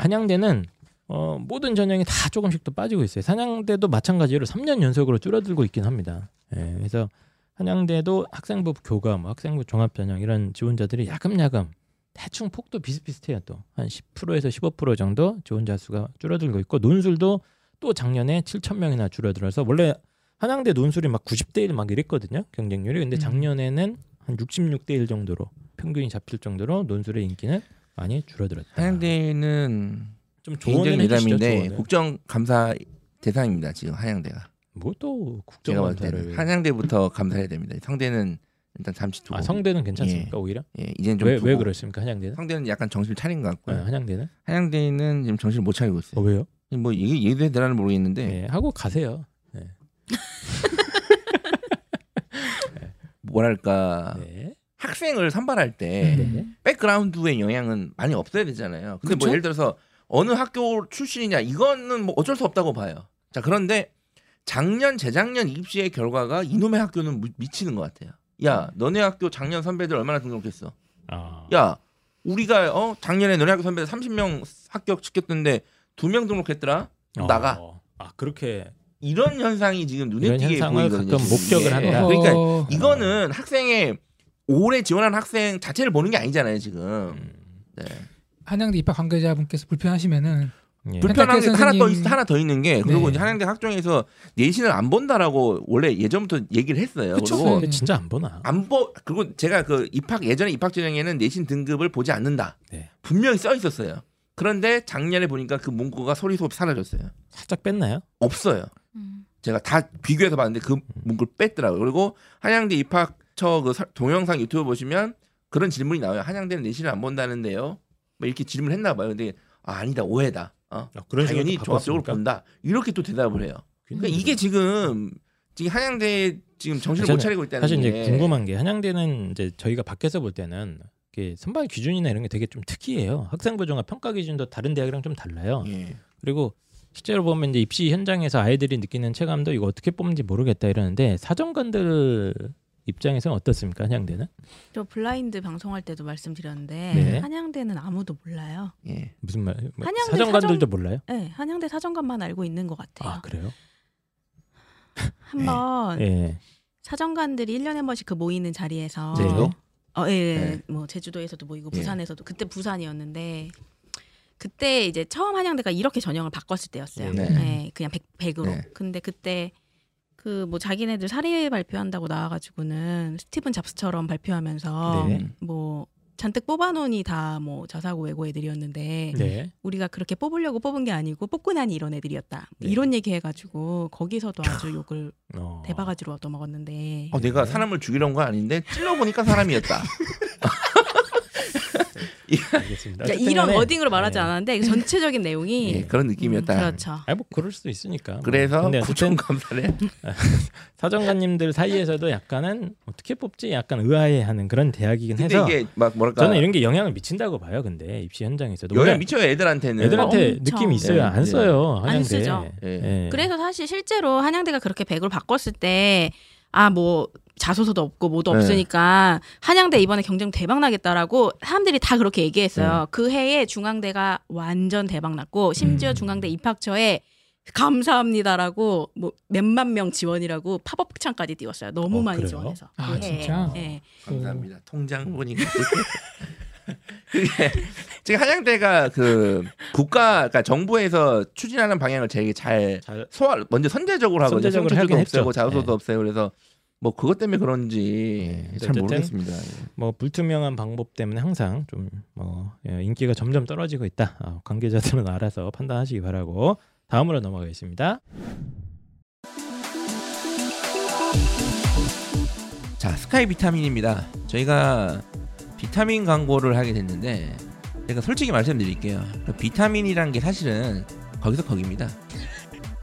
한양대는 어, 모든 전형이 다 조금씩 또 빠지고 있어요. 한양대도 마찬가지로 3년 연속으로 줄어들고 있긴 합니다. 예, 그래서 한양대도 학생부 교과, 뭐 학생부 종합 전형 이런 지원자들이 야금야금 대충 폭도 비슷비슷해요. 또 한 10%에서 15% 정도 지원자 수가 줄어들고 있고 논술도 또 작년에 7천 명이나 줄어들어서 원래 한양대 논술이 막 90대 1 막 이랬거든요. 경쟁률이. 근데 음. 작년에는 한 66대 1 정도로 평균이 잡힐 정도로 논술의 인기는 많이 줄어들었다. 한양대는 좀 조언을 조언을. 국정 감사 대상입니다. 지금 한양대가. 뭐또 제가 봤을 국정 감사를 때는 한양대부터 감사해야 됩니다. 성대는 일단 잠시 두고. 아 성대는 괜찮습니까 오히려? 예, 이제는 좀왜왜 두고. 그렇습니까 한양대는? 성대는 약간 정신을 차린 것 네, 같고요. 한양대는? 한양대는 지금 정신을 못 차리고 어 있어요. 왜요? 뭐 이게 얘기도 되나 모르겠는데 네, 하고 가세요. 네. 뭐랄까 네. 학생을 선발할 때 네. 백그라운드의 영향은 많이 없어야 되잖아요. 근데 뭐 그쵸? 예를 들어서 어느 학교 출신이냐 이거는 뭐 어쩔 수 없다고 봐요. 자 그런데 작년 재작년 입시의 결과가 이놈의 학교는 미- 미치는 것 같아요. 야 너네 학교 작년 선배들 얼마나 등록했어? 아. 야 우리가 어 작년에 너네 학교 선배들 30명 합격 시켰던데 두 명 등록했더라. 어. 나가. 아 그렇게 이런 현상이 지금 눈에 띄게 보이거든요. 가끔 목격을 이게. 한다. 그러니까 어허. 이거는 학생의 올해 지원한 학생 자체를 보는 게 아니잖아요 지금. 음, 네. 한양대 입학 관계자분께서 불편하시면은 예. 불편한 게 하나 더 있, 하나 더 있는 게 그리고 네. 이제 한양대 학종에서 내신을 안 본다라고 원래 예전부터 얘기를 했어요. 그쵸. 그리고 근데 진짜 안 보나? 안 보, 그리고 제가 그 입학 예전에 입학 전형에는 내신 등급을 보지 않는다. 네. 분명히 써 있었어요. 그런데 작년에 보니까 그 문구가 소리소리 사라졌어요. 살짝 뺐나요? 없어요. 음. 제가 다 비교해서 봤는데 그 문구를 뺐더라고요. 그리고 한양대 입학 처그 사- 동영상 유튜브 보시면 그런 질문이 나와요. 한양대는 내신을 안 본다는데요. 뭐 이렇게 질문을 했나 봐요. 근데 아, 아니다 오해다. 어? 아, 당연히 또 종합적으로? 본다. 이렇게 또 대답을 해요. 그러니까 이게 지금 지금 한양대 지금 정신을 못 차리고 있다는 사실 이제 게 궁금한 게 한양대는 이제 저희가 밖에서 볼 때는 선발 기준이나 이런 게 되게 좀 특이해요. 학생부 종합 평가 기준도 다른 대학이랑 좀 달라요. 예. 그리고 실제로 보면 이제 입시 현장에서 아이들이 느끼는 체감도 이거 어떻게 뽑는지 모르겠다 이러는데 사정관들 입장에서는 어떻습니까 한양대는? 저 블라인드 방송할 때도 말씀드렸는데 네. 한양대는 아무도 몰라요. 예. 무슨 말? 뭐 한양대 사정관들도 사정- 몰라요? 네, 한양대 사정관만 알고 있는 것 같아요. 아 그래요? 한번 예. 사정관들이 1년에 한 번씩 그 모이는 자리에서 제주도? 어, 예, 예. 네. 뭐 제주도에서도 모이고 예. 부산에서도 그때 부산이었는데 그때 이제 처음 한양대가 이렇게 전형을 바꿨을 때였어요. 네. 네, 그냥 100, 100으로. 네. 근데 그때 그 뭐 자기네들 사례 발표한다고 나와가지고는 스티븐 잡스처럼 발표하면서 네. 뭐 잔뜩 뽑아놓으니 다 뭐 자사고 외고 애들이었는데 네. 우리가 그렇게 뽑으려고 뽑은 게 아니고 뽑고 나니 이런 애들이었다. 네. 이런 얘기 해가지고 거기서도 아주 욕을 어. 대바가지로 얻어먹었는데 어, 내가 사람을 죽이려는 건 아닌데 찔러 보니까 사람이었다. 알겠습니다. 그러니까 어쨌든 이런 워딩으로 말하지 예. 않았는데 전체적인 내용이 예, 그런 느낌이었다. 음, 그렇죠. 아니 뭐 그럴 수도 있으니까. 뭐. 그래서 어쨌든 국정감사를 사정관님들 사이에서도 약간은 어떻게 뽑지 약간 의아해하는 그런 대학이긴 근데 해서 이게 막 뭐랄까 저는 이런 게 영향을 미친다고 봐요. 근데 입시 현장에서도 영향 미쳐요 애들한테는. 애들한테 엄청. 느낌이 있어요. 안 네. 써요. 안 한양대. 쓰죠. 예. 예. 그래서 사실 실제로 한양대가 그렇게 100으로 바꿨을 때 아 뭐 자소서도 없고 뭐도 네. 없으니까 한양대 이번에 경쟁 대박 나겠다라고 사람들이 다 그렇게 얘기했어요. 네. 그 해에 중앙대가 완전 대박 났고 심지어 음. 중앙대 입학처에 감사합니다라고 뭐 몇만 명 지원이라고 팝업 창까지 띄웠어요. 너무 어, 많이 그래요? 지원해서. 아, 그 해에. 진짜? 예. 감사합니다. 통장 보니까 그게 지금 한양대가 그 국가 그러니까 정부에서 추진하는 방향을 되게 잘 잘 소화 먼저 선제적으로 하거든요. 선제적으로 하긴 없애고. 자소서도 네. 없애고 그래서 뭐 그것 때문에 그런지 네. 잘 모르겠습니다. 예. 뭐 불투명한 방법 때문에 항상 좀뭐 인기가 점점 떨어지고 있다. 아, 관계자들은 알아서 판단하시기 바라고 다음으로 넘어가겠습니다. 자 스카이 비타민입니다. 저희가 비타민 광고를 하게 됐는데 제가 솔직히 말씀드릴게요. 그 비타민이란 게 사실은 거기서 거기입니다.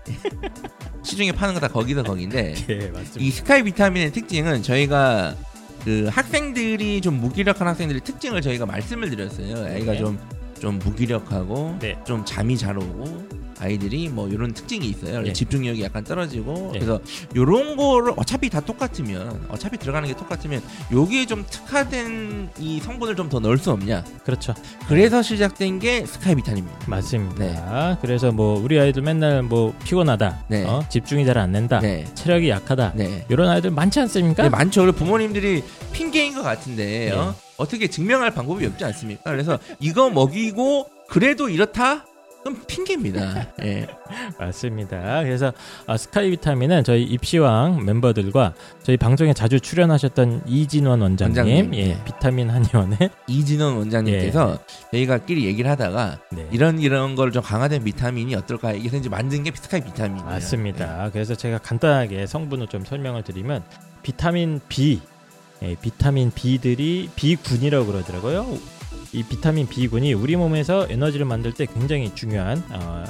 시중에 파는 거 다 거기서 거기인데 예. 이 스카이 비타민의 특징은 저희가 그 학생들이 좀 무기력한 학생들의 특징을 저희가 말씀을 드렸어요. 애가 네. 좀좀 무기력하고 네. 좀 잠이 잘 오고 아이들이 뭐 이런 특징이 있어요. 예. 집중력이 약간 떨어지고 예. 그래서 이런 거를 어차피 다 똑같으면 어차피 들어가는 게 똑같으면 여기에 좀 특화된 이 성분을 좀 더 넣을 수 없냐. 그렇죠. 그래서 시작된 게 스카이 비타민입니다. 맞습니다. 그래서 뭐 우리 아이들 맨날 뭐 피곤하다, 네. 어? 집중이 잘 안 된다, 네. 체력이 약하다 네. 이런 아이들 많지 않습니까? 네, 많죠. 그리고 부모님들이 핑계인 것 같은데 예. 어? 어떻게 증명할 방법이 없지 않습니까? 그래서 이거 먹이고 그래도 이렇다? 그럼 핑계입니다. 예. 맞습니다. 그래서 아, 스카이 비타민은 저희 입시왕 멤버들과 저희 방송에 자주 출연하셨던 이진원 원장님, 원장님. 예, 네. 비타민 한의원의 이진원 원장님께서 저희가끼리 얘기를 하다가 네. 이런 이런 걸 좀 강화된 비타민이 어떨까 이게 이제 만든 게 스카이 비타민이에요. 맞습니다. 그래서 제가 간단하게 성분을 좀 설명을 드리면 비타민 B, 예, 비타민 B들이 B군이라고 그러더라고요. 이 비타민 B군이 우리 몸에서 에너지를 만들 때 굉장히 중요한 어,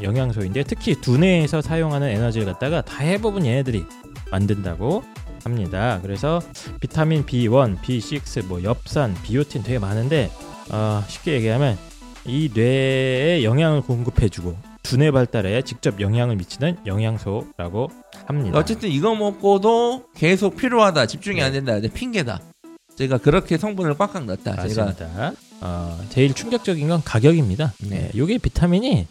영양소인데 특히 두뇌에서 사용하는 에너지를 갖다가 대부분 얘네들이 만든다고 합니다. 그래서 비타민 B1, B6, 뭐 엽산, 비오틴 되게 많은데 어, 쉽게 얘기하면 이 뇌에 영양을 공급해주고 두뇌 발달에 직접 영향을 미치는 영양소라고 합니다. 어쨌든 이거 먹고도 계속 필요하다 집중이 네. 안 된다 핑계다. 제가 그렇게 성분을 꽉꽉 넣었다. 제가 맞습니다. 어, 제일 충격적인 건 가격입니다. 네. 네. 요게 비타민이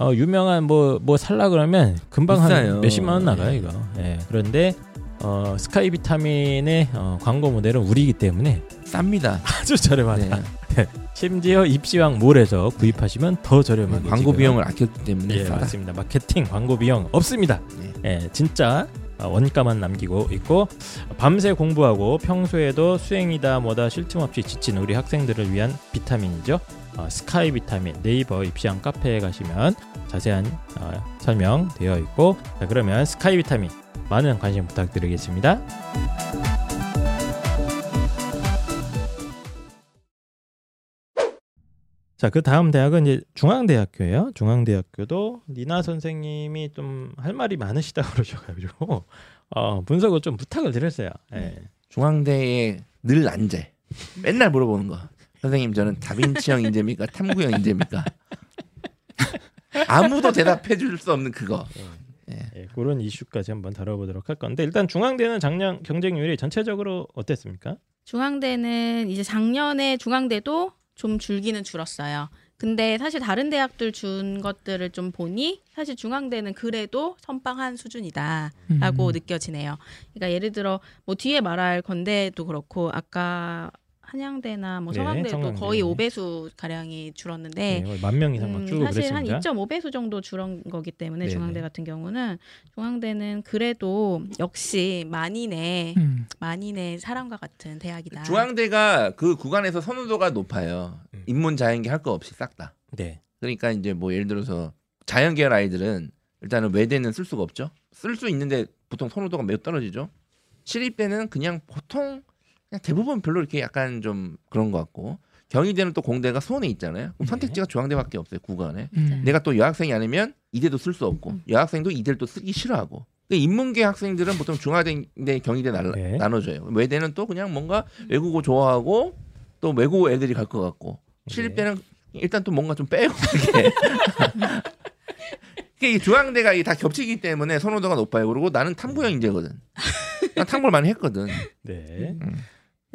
어, 유명한 뭐뭐 살라 그러면 금방 비싸요. 한 몇십만 원 나가요 네. 이거. 예. 그런데 어, 스카이 비타민의 어, 광고 모델은 우리이기 때문에 쌉니다. 아주 저렴하다. 네. 심지어 입시왕 몰에서 구입하시면 더 저렴하게 광고 지금. 비용을 아꼈기 때문에 예. 맞습니다. 마케팅 광고 비용 없습니다. 네. 예, 진짜 어, 원가만 남기고 있고 밤새 공부하고 평소에도 수행이다 뭐다 쉴 틈 없이 지친 우리 학생들을 위한 비타민이죠. 어, 스카이 비타민 네이버 입시왕 카페에 가시면 자세한 어, 설명 되어 있고 자, 그러면 스카이 비타민 많은 관심 부탁드리겠습니다. 자, 그 다음 대학은 이제 중앙대학교예요. 중앙대학교도 니나 선생님이 좀 할 말이 많으시다 그러셔가지고 어, 분석을 좀 부탁을 드렸어요. 예. 중앙대에 늘 앉아. 맨날 물어보는 거. 선생님 저는 다빈치형 인재입니까? 탐구형 인재입니까? 아무도 대답해 줄 수 없는 그거. 예, 그런 이슈까지 한번 다뤄보도록 할 건데 일단 중앙대는 작년 경쟁률이 전체적으로 어땠습니까? 중앙대는 이제 작년에 중앙대도 좀 줄기는 줄었어요. 근데 사실 다른 대학들 준 것들을 좀 보니 사실 중앙대는 그래도 선방한 수준이다라고 음. 느껴지네요. 그러니까 예를 들어 뭐 뒤에 말할 건데도 그렇고 아까 한양대나 뭐 네, 성황대도 성황대. 거의 5배수 가량이 줄었는데 네, 만명 이상 막 음, 줄고 사실 한 그랬습니다. 2.5배수 정도 줄은 거기 때문에 네네. 중앙대 같은 경우는 중앙대는 그래도 역시 만인의 음. 만인의 사람과 같은 대학이다. 중앙대가 그 구간에서 선호도가 높아요. 음. 인문 자연계 할 거 없이 싹 다. 네, 그러니까 이제 뭐 예를 들어서 자연계열 아이들은 일단은 외대는 쓸 수가 없죠. 쓸 수 있는데 보통 선호도가 매우 떨어지죠. 시립대는 그냥 보통 대부분 별로 이렇게 약간 좀 그런 것 같고 경희대는 또 공대가 수원에 있잖아요. 그럼 네. 선택지가 중앙대밖에 없어요 구간에. 음. 내가 또 여학생이 아니면 이대도 쓸 수 없고 음. 여학생도 이대를 또 쓰기 싫어하고 근데 인문계 학생들은 보통 중화대 경희대 나, 네. 나눠줘요 외대는 또 그냥 뭔가 외국어 좋아하고 또 외국어 애들이 갈 것 같고 네. 시립대는 일단 또 뭔가 좀 빼고 이렇게 이게 이 중앙대가 이게 다 겹치기 때문에 선호도가 높아요 그리고 나는 탐구형 인재거든 난 탐구를 많이 했거든 네,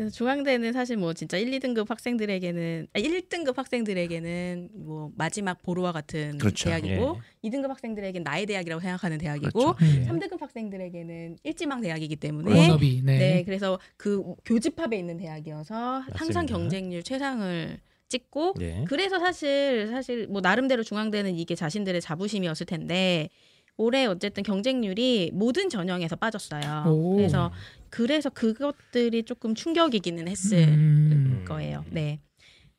그래서 중앙대는 사실 뭐 진짜 1, 2등급 학생들에게는 아, 1등급 학생들에게는 뭐 마지막 보루와 같은 그렇죠. 대학이고 2등급 학생들에게는 나의 대학이라고 생각하는 대학이고 그렇죠. 네. 3등급 학생들에게는 일지망 대학이기 때문에 워너비. 네. 네, 그래서 그 교집합에 있는 대학이어서 항상 맞습니다. 경쟁률 최상을 찍고 네. 그래서 사실 사실 뭐 나름대로 중앙대는 이게 자신들의 자부심이었을 텐데 올해 어쨌든 경쟁률이 모든 전형에서 빠졌어요. 오. 그래서 그래서 그것들이 조금 충격이기는 했을 음. 거예요. 네.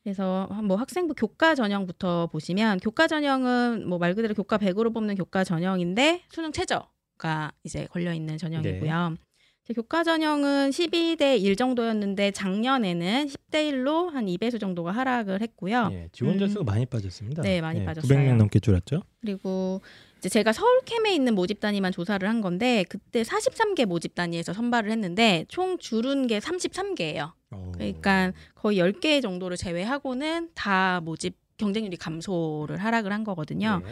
그래서 뭐 학생부 교과 전형부터 보시면 교과 전형은 뭐 말 그대로 교과 100으로 뽑는 교과 전형인데 수능 최저가 이제 걸려 있는 전형이고요. 이제 교과 전형은 12대 1 정도였는데 작년에는 10대 1로 한 2배수 정도가 하락을 했고요. 예, 지원자 음. 수가 많이 빠졌습니다. 네, 많이 예, 빠졌어요. 900명 넘게 줄었죠. 그리고 이제 제가 서울 캠에 있는 모집 단위만 조사를 한 건데 그때 43개 모집 단위에서 선발을 했는데 총 줄은 게 33개예요. 그러니까 거의 10개 정도를 제외하고는 다 모집 경쟁률이 감소를 하락을 한 거거든요. 네.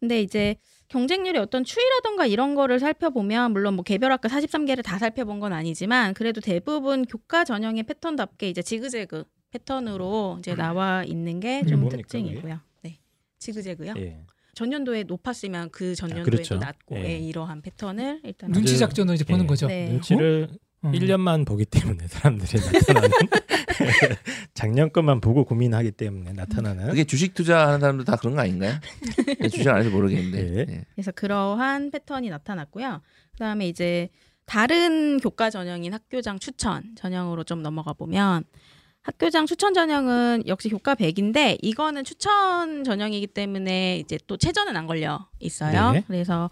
근데 이제 경쟁률의 어떤 추이라던가 이런 거를 살펴보면 물론 뭐 개별 학과 43개를 다 살펴본 건 아니지만 그래도 대부분 교과 전형의 패턴답게 이제 지그재그 패턴으로 이제 나와 있는 게 좀 특징이고요. 네. 지그재그요? 예. 전년도에 높았으면 그 전년도에도 그렇죠. 낮고 예. 예, 이러한 패턴을 일단 눈치 아주- 작전으로 이제 보는 예. 거죠. 네. 눈치를 어. 1년만 보기 때문에 사람들이 나타나는 작년 것만 보고 고민하기 때문에 나타나는 그게 주식 투자하는 사람도 다 그런 거 아닌가요? 주식 안 해서 모르겠는데. 예. 예. 그래서 그러한 패턴이 나타났고요. 그다음에 이제 다른 교과 전형인 학교장 추천 전형으로 좀 넘어가 보면 학교장 추천 전형은 역시 교과 100인데 이거는 추천 전형이기 때문에 이제 또 최저는 안 걸려 있어요. 네. 그래서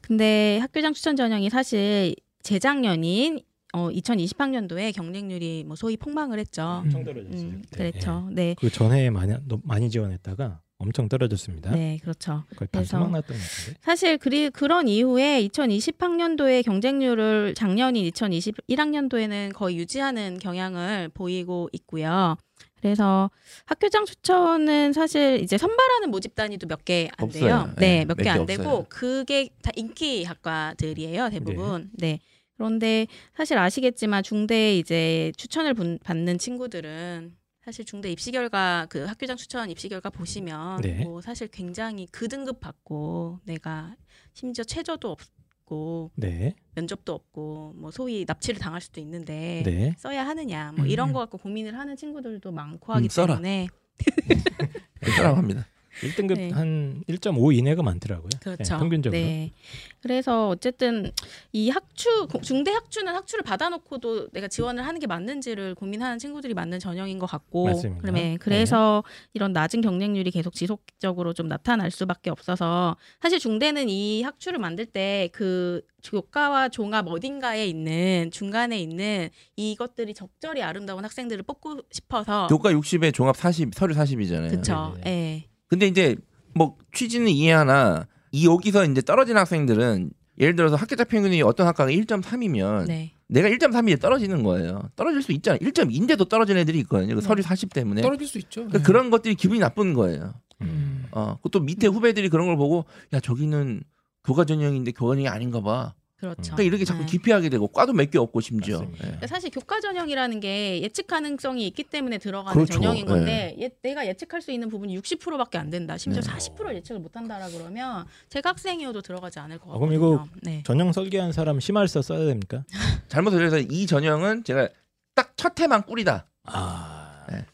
근데 학교장 추천 전형이 사실 재작년인 어 2020학년도에 경쟁률이 뭐 소위 폭망을 했죠. 엄청 떨어졌어요. 음. 예. 네. 그 전해에 많이 많이 지원했다가 엄청 떨어졌습니다. 네, 그렇죠. 거의 그래서- 반토막 났던 것 같은데. 사실 그리 그런 이후에 2020학년도의 경쟁률을 작년인 2021학년도에는 거의 유지하는 경향을 보이고 있고요. 그래서 학교장 추천은 사실 이제 선발하는 모집 단위도 몇 개 안 돼요. 네, 네, 몇몇개개안 없어요. 되고 그게 다 인기 학과들이에요, 대부분. 네. 그런데 사실 아시겠지만 중대 이제 추천을 분- 받는 친구들은 사실 중대 입시 결과 그 학교장 추천 입시 결과 보시면 네. 뭐 사실 굉장히 그 등급 받고 내가 심지어 최저도 없고 네. 면접도 없고 뭐 소위 납치를 당할 수도 있는데 네. 써야 하느냐 뭐 음. 이런 거 갖고 고민을 하는 친구들도 많고 하기 음, 써라. 때문에 써라고 합니다. 1등급 네. 한1.5 이내가 많더라고요. 그렇죠. 네, 평균적으로. 네. 그래서 어쨌든 이 학추 고- 중대 학추는 학추를 받아놓고도 내가 지원을 하는 게 맞는지를 고민하는 친구들이 많은 전형인 것 같고, 맞습니다. 그러면 그래서 이런 낮은 경쟁률이 계속 지속적으로 좀 나타날 수밖에 없어서 사실 중대는 이 학추를 만들 때 그 교과와 종합 어딘가에 있는 중간에 있는 이것들이 적절히 아름다운 학생들을 뽑고 싶어서 교과 60에 종합 40, 서류 40이잖아요. 그렇죠. 네, 예. 근데 이제 뭐 취지는 이해하나 이 여기서 이제 떨어진 학생들은 예를 들어서 학교자 평균이 어떤 학과가 1.3이면 네. 내가 1.3이 떨어지는 거예요. 떨어질 수 있잖아요. 1.2인데도 떨어진 애들이 있거든요. 그 네. 서류 40 때문에. 떨어질 수 있죠. 그러니까 네. 그런 것들이 기분이 나쁜 거예요. 음. 어, 그것도 밑에 후배들이 그런 걸 보고 야 저기는 교과 전형인데 교과 전형이 아닌가 봐. 그렇죠. 그러니까 이렇게 자꾸 네. 기피하게 되고 과도 몇 개 없고 심지어. 그러니까 사실 교과 전형이라는 게 예측 가능성이 있기 때문에 들어가는 그렇죠. 전형인 건데 예, 내가 예측할 수 있는 부분이 60%밖에 안 된다. 심지어 네. 40% 예측을 못 한다라 그러면 제가 학생이어도 들어가지 않을 것 아, 같거든요. 그럼 이거 네. 전형 설계한 사람 심할서 써야 됩니까? 잘못 들려서 이 전형은 제가 딱 첫 해만 꿀이다. 아. 네.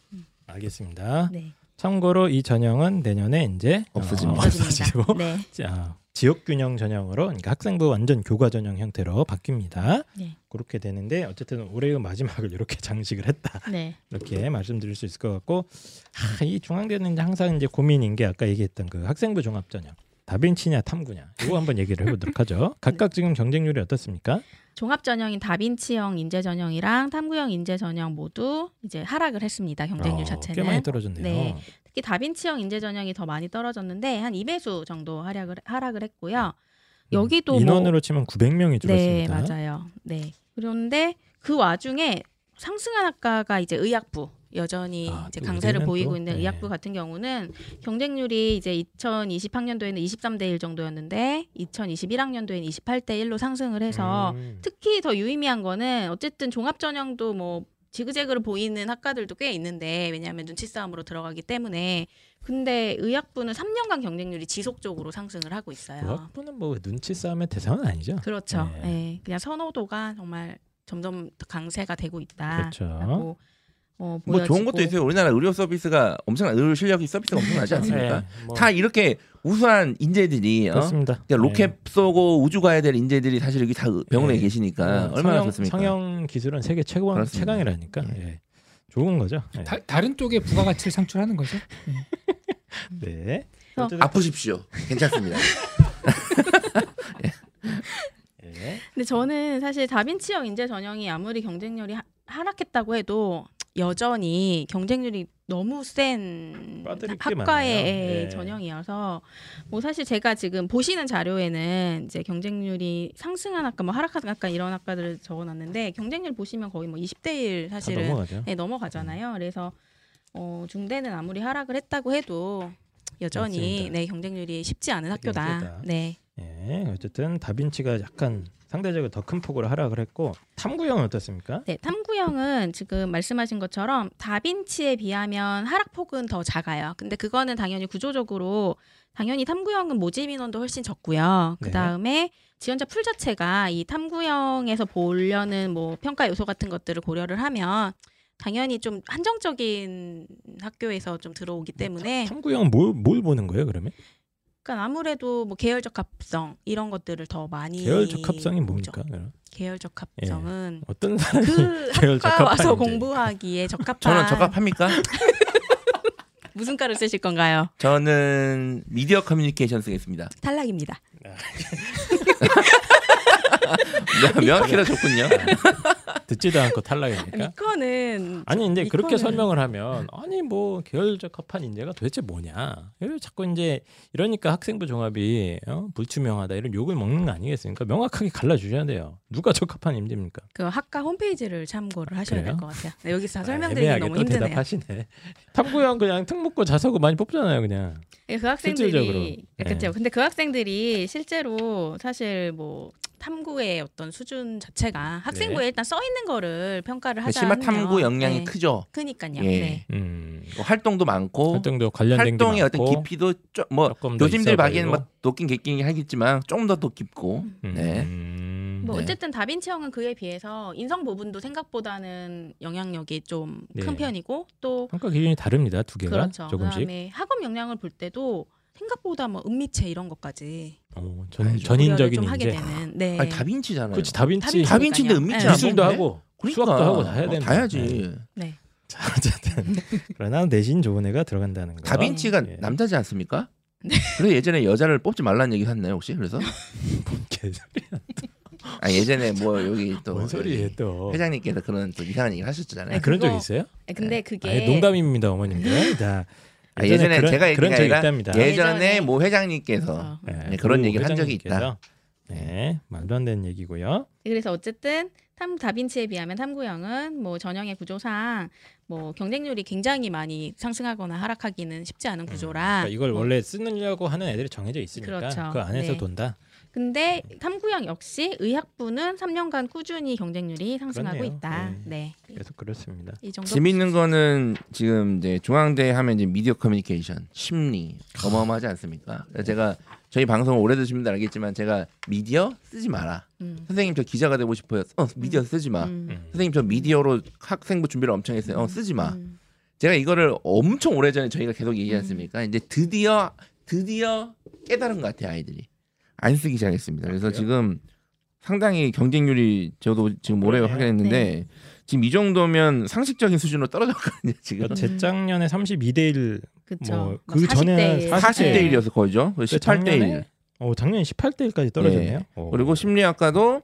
알겠습니다. 네. 참고로 이 전형은 내년에 이제 없어집니다. 어, 없어지고 없어집니다. 네. 자, 지역 균형 전형으로 그러니까 학생부 완전 교과 전형 형태로 바뀝니다. 네. 그렇게 되는데 어쨌든 올해의 마지막을 이렇게 장식을 했다. 네. 이렇게 말씀드릴 수 있을 것 같고 아, 이 중앙대는 항상 이제 고민인 게 아까 얘기했던 그 학생부 종합 전형 다빈치냐 탐구냐 이거 한번 얘기를 해보도록 하죠. 각각 지금 경쟁률이 어떻습니까? 종합 전형인 다빈치형 인재 전형이랑 탐구형 인재 전형 모두 이제 하락을 했습니다. 경쟁률 어, 자체는. 꽤 많이 떨어졌네요. 네. 특히 다빈치형 인재 전형이 더 많이 떨어졌는데 한 2배수 정도 하락을 하락을 했고요. 여기도 뭐- 음, 인원으로 치면 900명이 네, 줄었습니다. 맞아요. 네. 그런데 그 와중에 상승한 학과가 이제 의학부 여전히 아, 이제 또 강세를 보이고 또? 있는 네. 의학부 같은 경우는 경쟁률이 이제 2020학년도에는 23대 1 정도였는데 2021학년도에는 28대 1로 상승을 해서 음. 특히 더 유의미한 거는 어쨌든 종합 전형도 뭐 지그재그로 보이는 학과들도 꽤 있는데 왜냐하면 눈치 싸움으로 들어가기 때문에 근데 의학부는 3년간 경쟁률이 지속적으로 상승을 하고 있어요. 의학부는 뭐 눈치 싸움의 대상은 아니죠. 그렇죠. 네. 예, 그냥 선호도가 정말 점점 더 강세가 되고 있다. 그렇죠. 어, 뭐 좋은. 것도 있어요. 우리나라 의료 서비스가 엄청난 의료 실력이 서비스가 엄청나지 않습니까? 네, 뭐 다 이렇게 우수한 인재들이 어? 그렇습니다. 그냥 로켓 네. 쏘고 우주 가야 될 인재들이 사실 여기 다 병원에 네. 계시니까 어, 얼마나 성형, 좋습니까? 성형 기술은 세계 최고. 최강이라니까. 네. 예. 좋은 거죠. 예. 다, 다른 쪽에 부가가치를 창출하는 거죠. 네. 어. 어쨌든- 아프십시오. 괜찮습니다. 예. 근데 저는 사실 다빈치형 인재 전형이 아무리 경쟁률이 하, 하락했다고 해도 여전히 경쟁률이 너무 센. 학과의 네. 전형이어서 뭐 사실 제가 지금 보시는 자료에는 이제 경쟁률이 상승한 학과 뭐 하락한 학과 이런 학과들을 적어놨는데 경쟁률 보시면 거의 뭐 20대 1다 사실은 넘어가죠. 네, 넘어가잖아요. 그래서 어, 중대는 아무리 하락을 했다고 해도 여전히 맞습니다. 네 경쟁률이 쉽지 않은 학교다. 세다. 네. 예, 어쨌든 다빈치가 약간 상대적으로 더 큰 폭으로 하락을 했고 탐구형은 어떻습니까? 네, 탐구형은 지금 말씀하신 것처럼 다빈치에 비하면 하락폭은 더 작아요. 근데 그거는 당연히 구조적으로 당연히 탐구형은 모집 인원도 훨씬 적고요. 네. 그 다음에 지원자 풀 자체가 이 탐구형에서 보려는 뭐 평가 요소 같은 것들을 고려를 하면 당연히 좀 한정적인 학교에서 좀 들어오기 때문에 탐구형은 뭘, 뭘 보는 거예요, 그러면? 그러니까 아무래도 뭐 계열적 합성 이런 것들을 더 많이 계열적 합성이. 뭡니까? 그럼? 계열적 합성은 어떤 사람이 그 계열적 학과 와서. 공부하기에 적합한 저는 적합합니까? 무슨 과를 쓰실 건가요? 저는 미디어 커뮤니케이션 쓰겠습니다. 탈락입니다. 네, 명확히나 좋군요. 듣지도 않고 탈락이니까. 미커는 아니 이제 그렇게 이거는- 설명을 하면 아니 뭐 계열적 합한 인재가 도대체 뭐냐? 왜 자꾸 이제 이러니까 학생부 종합이 어? 불투명하다 이런 욕을 먹는 거 아니겠습니까? 명확하게 갈라주셔야 돼요. 누가 적합한 인재입니까? 그 학과 홈페이지를 참고를 하셔야 될? 것 같아요. 네, 여기서 아, 설명드리기 애매하게 너무 또 힘드네요. 대답하시네. 탐구형 그냥 특 먹고 자서고 많이 뽑잖아요, 그냥. 예, 그 학생들이 실질적으로. 그렇죠. 네. 근데 그 학생들이 실제로 사실 뭐 탐구의 어떤 수준 자체가 학생부에 네. 일단 써 있는 거를 평가를 하자 심화 탐구 역량이 네. 크죠. 크니까요. 예. 네. 음. 뭐 활동도 많고 활동도 관련된 활동의 게 어떤 많고, 깊이도 좀뭐 조금 있어 봐기에는. 뭐 높긴 깊긴 하겠지만 좀더더 깊고 음. 네. 뭐 네. 어쨌든 다빈치 형은 그에 비해서 인성 부분도 생각보다는 영향력이 좀큰 네. 편이고 또 평가 기준이 다릅니다, 두 개가 그렇죠. 조금씩. 그다음에 학업 역량을 볼 때도 생각보다 뭐 은미체 이런 것까지 어, 전. 전인적인 좀 인재. 하게 되는. 네. 아니 다빈치잖아요. 그렇지 다빈치. 다빈치. 다빈치인데. 은미치 네. 미술도 안 보는데? 하고 그러니까. 수학도 하고 다 해야 어, 된다. 다 해야지. 네. 자, 어쨌든 그러나 내신 좋은 애가 들어간다는 거. 다빈치가 예. 남자지 않습니까? 그래서 예전에 여자를 뽑지 말라는 얘기 했나요 혹시? 그래서 개소리. 아 예전에 뭐 여기 또뭔 소리예요 또? 회장님께서 그런 또 이상한 얘기를 하셨잖아요. 네, 그런 적 그거- 있어요? 네, 근데 그게 아니, 농담입니다, 어머님들. 자, 아, 예전에 그런, 제가 그런 얘기가 적 아니라 있답니다. 예전에 예전에 뭐 회장님께서 어. 네, 네, 그런 그 얘기를 한 적이 있다. 네, 말도 안 되는 얘기고요. 그래서 어쨌든 탐 다빈치에 비하면 탐구형은 뭐 전형의 구조상 뭐 경쟁률이 굉장히 많이 상승하거나 하락하기는 쉽지 않은 구조라. 그러니까 이걸 뭐 원래 쓰려고 하는 애들이 정해져 있으니까 그렇죠. 그 안에서 네. 돈다. 근데 탐구형 역시 의학부는 3년간 꾸준히 경쟁률이 상승하고 그렇네요. 있다. 네. 네. 계속 그렇습니다. 이 정도. 재밌는 거는 지금 이제 중앙대 하면 이제 미디어 커뮤니케이션, 심리 어마어마하지 않습니까? 그래서 제가 저희 방송 오래 드신 분들 알겠지만 제가 미디어 쓰지 마라. 음. 선생님 저 기자가 되고 싶어요. 어 미디어 쓰지 마. 음. 음. 선생님 저 미디어로 학생부 준비를 엄청 했어요. 어 쓰지 마. 음. 제가 이거를 엄청 오래 전에 저희가 계속 얘기하지 않습니까? 이제 드디어 드디어 깨달은 것 같아요 아이들이 안 쓰기 시작했습니다. 그래서 그래요? 지금 상당히 경쟁률이 저도 지금 올해 그러네요. 확인했는데 지금 이 정도면 상식적인 수준으로 떨어졌거든요. 지금 그러니까 재작년에 32대 1, 그쵸. 뭐막그 전에 40대 40대 1이어서 거죠. 18대 1. 작년에 어, 작년에 18대 1까지 떨어졌네요. 어. 그리고 심리학과도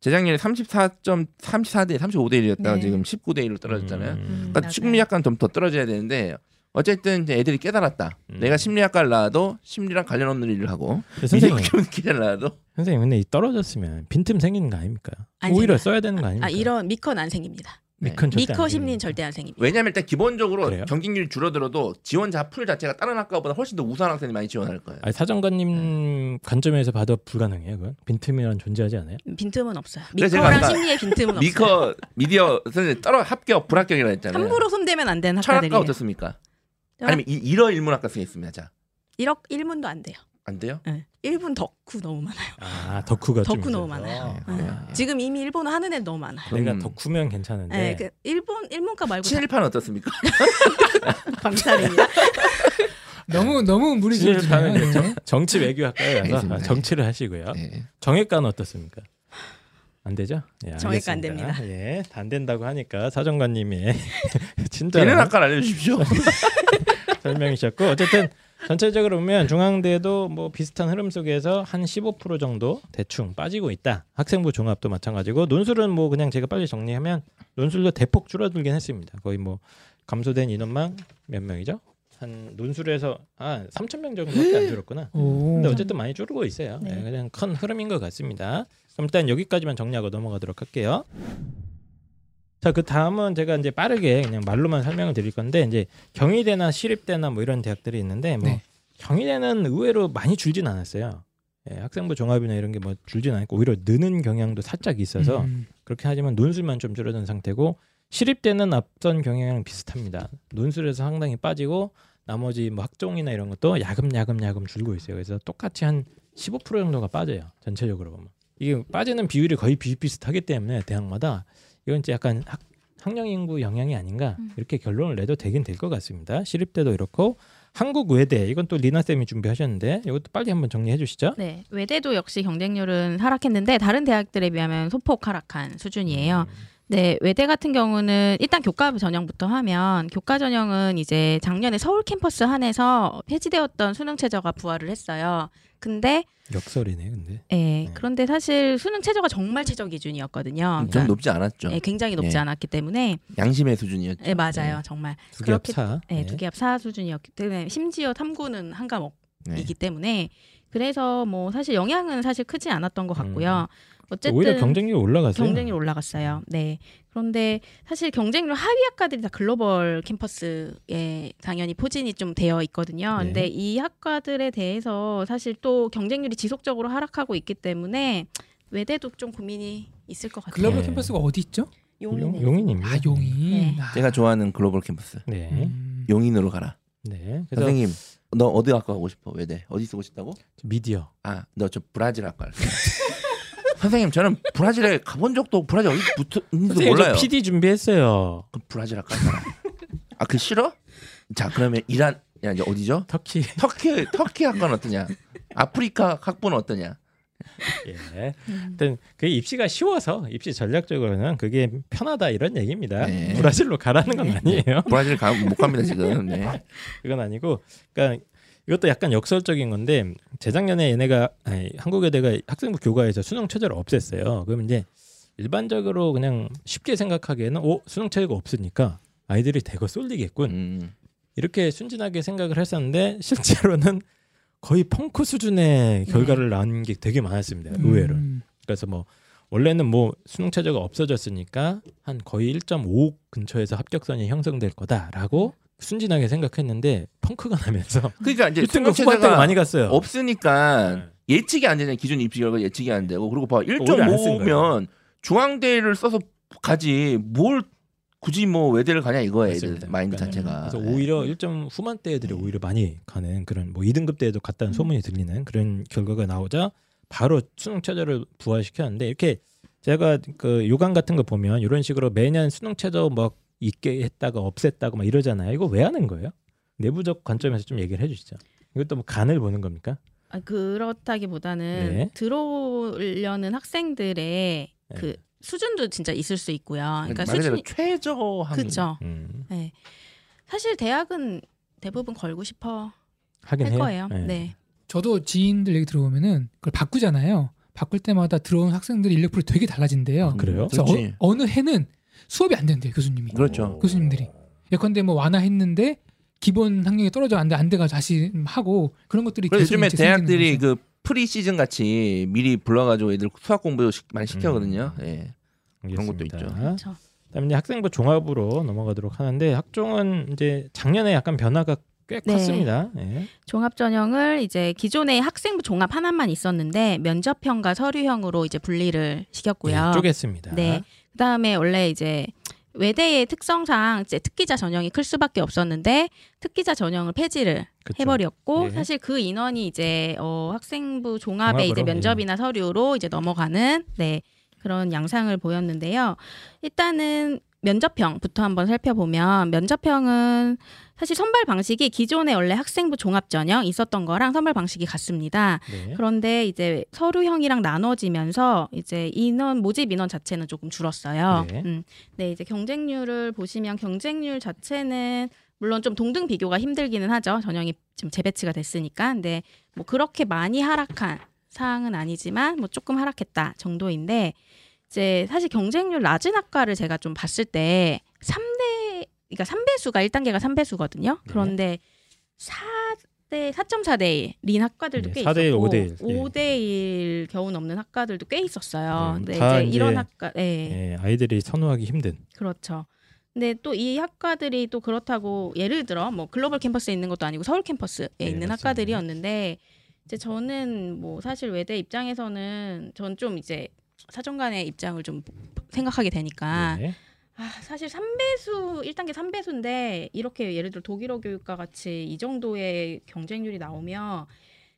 재작년에 34점 34대 35대 1이었다가 네. 지금 19대 1로 떨어졌잖아요. 음. 그러니까. 심리학과는 좀 더 떨어져야 되는데 어쨌든 이제 애들이 깨달았다. 음. 내가 심리학과를 나와도 심리랑 관련 없는 일을 하고 선생님, 미디어 커뮤니케이션을 나와도 선생님 근데 이 떨어졌으면 빈틈 생기는 거 아닙니까? 안 오히려 생겨요. 써야 되는 거 아닙니까? 아 이런 미컴 안 생깁니다. 미컴 절대 미컴 안 심리는. 절대 안 생깁니다. 왜냐면 일단 기본적으로 그래요? 경쟁률이 줄어들어도 지원자 풀 자체가 다른 학과보다 훨씬 더 우수한 학생이 많이 지원할 거예요. 아니 사정관님 관점에서 봐도 불가능해요. 그건 빈틈이란 존재하지 않아요? 빈틈은 없어요. 미컴이랑 심리의 빈틈은 없어요. 미컴 미디어 선생님 떨어 합격 불합격이라 했잖아요. 함부로 손대면 안 되는 철학과 학과들이에요. 어떻습니까? 철학- 아니면 이- 일어 일문학과 쓰겠습니다. 자. 1억 1문도 안 돼요. 안 돼요? 네. 1분 덕후 너무 많아요. 아 덕후가 좀 덕후 너무 있어서. 많아요. 네, 네. 그래요. 지금 이미 일본어 하는 애 너무 많아요. 내가 음. 덕후면 괜찮은데 네, 그 일본 일문과 말고 다 친일파는 어떻습니까? 방탈입니다. 너무 너무 무리 친일파는 지르시네요. 정- 정치 외교학과에 가서 알겠습니다. 정치를 하시고요. 네. 정외과는 어떻습니까? 안 되죠? 예, 안 알겠습니다. 됩니다. 예, 안 된다고 하니까 사정관님의 걔는 친절한 학과를 알려주십시오. 설명이셨고 어쨌든 전체적으로 보면 중앙대도 뭐 비슷한 흐름 속에서 한 15% 정도 대충 빠지고 있다. 학생부 종합도 마찬가지고 논술은 뭐 그냥 제가 빨리 정리하면 논술도 대폭 줄어들긴 했습니다. 거의 뭐 감소된 인원만 몇 명이죠? 한 논술에서 아 3천 명 정도밖에 안 줄었구나. 오. 근데 어쨌든 많이 줄고 있어요. 네. 네, 그냥 큰 흐름인 것 같습니다. 그럼 일단 여기까지만 정리하고 넘어가도록 할게요. 자, 그 다음은 제가 이제 빠르게 그냥 말로만 설명을 드릴 건데 이제 경희대나 시립대나 뭐 이런 대학들이 있는데 뭐 네. 경희대는 의외로 많이 줄진 않았어요. 예, 학생부 종합이나 이런 게 뭐 줄진 않았고 오히려 느는 경향도 살짝 있어서 음. 그렇게 하지만 논술만 좀 줄어든 상태고 시립대는 앞선 경향이랑 비슷합니다. 논술에서 상당히 빠지고 나머지 뭐 학종이나 이런 것도 야금야금 야금 줄고 있어요. 그래서 똑같이 한 15% 정도가 빠져요. 전체적으로 보면 이게 빠지는 비율이 거의 비슷비슷하기 때문에 대학마다 이건 이제 약간 학, 학령 인구 영향이 아닌가 음. 이렇게 결론을 내도 되긴 될 것 같습니다. 시립대도 이렇고 한국 외대 이건 또 리나 쌤이 준비하셨는데 이것도 빨리 한번 정리해 주시죠. 네, 외대도 역시 경쟁률은 하락했는데 다른 대학들에 비하면 소폭 하락한 수준이에요. 음. 네, 외대 같은 경우는 일단 교과 전형부터 하면 교과 전형은 이제 작년에 서울 캠퍼스 한해서 폐지되었던 수능 최저가 부활을 했어요. 근데 역설이네, 근데. 예, 그런데 사실 수능 최저가 정말 최저 기준이었거든요. 좀 그러니까 높지 않았죠. 예, 굉장히 높지 예. 않았기 때문에 양심의 수준이었죠. 예, 맞아요. 정말 두 개합 사. 예, 네. 두 개합 사 수준이었기 때문에 심지어 탐구는 한 과목이기 네. 때문에 그래서 뭐 사실 영향은 사실 크지 않았던 것 같고요. 어쨌든 음. 오히려 경쟁률이 올라갔어요. 경쟁률 올라갔어요. 네. 그런데 사실 경쟁률 하위 학과들이 다 글로벌 캠퍼스에 당연히 포진이 좀 되어 있거든요. 네. 근데 이 학과들에 대해서 사실 또 경쟁률이 지속적으로 하락하고 있기 때문에 외대도 좀 고민이 있을 것 같아요. 글로벌 네. 캠퍼스가 어디 있죠? 용인에. 용, 용인입니다. 아 용인. 네. 아, 제가 좋아하는 글로벌 캠퍼스 네. 음. 용인으로 가라. 네. 그래서 선생님 너 어디 학과 가고 싶어? 외대 어디 쓰고 싶다고? 미디어. 아 너 저 브라질 학과. 선생님 저는 브라질에 가본 적도 브라질 어디 선생님 몰라요. 저 PD 준비했어요. 그 브라질 학과 가라. 아그 싫어? 자 그러면 이란 야 이제 어디죠? 터키. 터키 터키 학과는 어떠냐? 아프리카 학부는 어떠냐? 예. 음. 하여튼 그 입시가 쉬워서 입시 전략적으로는 그게 편하다 이런 얘기입니다. 네. 브라질로 가라는 건 아니에요. 브라질 가못 갑니다 지금. 네. 그건 아니고 그러니까 이것도 약간 역설적인 건데 재작년에 얘네가 아니, 한국외대가 학생부 교과에서 수능 최저를 없앴어요. 그럼 이제 일반적으로 그냥 쉽게 생각하기에는 오 수능 최저가 없으니까 아이들이 대거 쏠리겠군 음. 이렇게 순진하게 생각을 했었는데 실제로는 거의 펑크 수준의 결과를 낳은 게 되게 많았습니다. 의외로. 음. 그래서 뭐 원래는 뭐 수능 최저가 없어졌으니까 한 거의 1.5 근처에서 합격선이 형성될 거다라고 순진하게 생각했는데 펑크가 나면서 그러니까 이제 1등급 수능 후반대가 많이 갔어요. 없으니까 네. 예측이 안 되잖아요. 기존 입시 결과 예측이 안 되고 그리고 봐 오히려 안쓴 거예요. 1.5면 중앙대를 써서 가지 뭘 굳이 뭐 외대를 가냐 이거예요. 마인드 자체가. 그래서 네. 오히려 1점 후반대 애들이 오히려 많이 가는 그런 뭐 2등급 대에도 갔다는 음. 소문이 들리는 그런 결과가 나오자 바로 수능 최저를 부활시켰는데 이렇게 제가 그 요강 같은 거 보면 이런 식으로 매년 수능 최저 뭐 있게 했다가 없앴다고 막 이러잖아요. 이거 왜 하는 거예요? 내부적 관점에서 좀 얘기를 해주시죠. 이것도 뭐 간을 보는 겁니까? 아, 그렇다기보다는 네. 들어오려는 학생들의 그 네. 수준도 진짜 있을 수 있고요. 그러니까 말 그대로 수준이 최저함. 그죠. 음, 네. 사실 대학은 대부분 걸고 싶어 하긴 할 해요. 거예요. 네. 저도 지인들 얘기 들어보면은 그걸 바꾸잖아요. 바꿀 때마다 들어온 학생들의 인력풀이 되게 달라진대요. 아, 그래요? 그래서 그렇지. 어느 해는 수업이 안 된대요 교수님이. 그렇죠. 교수님들이. 예컨대 뭐 완화했는데 기본 학력이 떨어져 안돼 안 돼가 다시 하고 그런 것들이 그래서 계속 요즘에 대학들이 거죠. 그 프리 시즌 같이 미리 불러가지고 애들 수학 공부 시- 많이 시키거든요. 음. 예. 그런 것도 알겠습니다. 있죠. 그렇죠. 그다음에 이제 학생부 종합으로 넘어가도록 하는데 학종은 이제 작년에 약간 변화가 꽤 네. 컸습니다. 예. 종합 전형을 이제 기존에 학생부 종합 하나만 있었는데 면접형과 서류형으로 이제 분리를 시켰고요. 예, 쪼갰습니다. 네. 그다음에 원래 이제 외대의 특성상 이제 특기자 전형이 클 수밖에 없었는데 특기자 전형을 폐지를 그쵸. 해버렸고 네. 사실 그 인원이 이제 어, 학생부 종합으로, 이제 면접이나 서류로 이제 넘어가는 네 그런 양상을 보였는데요. 일단은 면접형부터 한번 살펴보면 면접형은 사실 선발 방식이 기존에 원래 학생부 종합 전형 있었던 거랑 선발 방식이 같습니다. 네. 그런데 이제 서류형이랑 나눠지면서 이제 인원 모집 인원 자체는 조금 줄었어요. 네. 음. 네, 이제 경쟁률을 보시면 경쟁률 자체는 물론 좀 동등 비교가 힘들기는 하죠. 전형이 지금 재배치가 됐으니까. 근데 뭐 그렇게 많이 하락한 사항은 아니지만 뭐 조금 하락했다 정도인데 이제 사실 경쟁률 낮은 학과를 제가 좀 봤을 때 3대 그러니까 3배수가 1단계가 3배수거든요. 그런데 4대 4.4대 1린 학과들도 네, 꽤 4대 1, 있었고 5대 1, 예. 5대 1 겨우 넘는 학과들도 꽤 있었어요. 네, 근데 다 이제 이제 이런 학과 예. 예, 아이들이 선호하기 힘든. 그렇죠. 근데 또 이 학과들이 또 그렇다고 예를 들어 뭐 글로벌 캠퍼스에 있는 것도 아니고 서울 캠퍼스에 네, 있는 맞습니다. 학과들이었는데 이제 저는 뭐 사실 외대 입장에서는 전 좀 이제 사정관의 입장을 좀 생각하게 되니까 네. 아, 사실 3배수 1단계 3배수인데 이렇게 예를 들어 독일어 교육과 같이 이 정도의 경쟁률이 나오면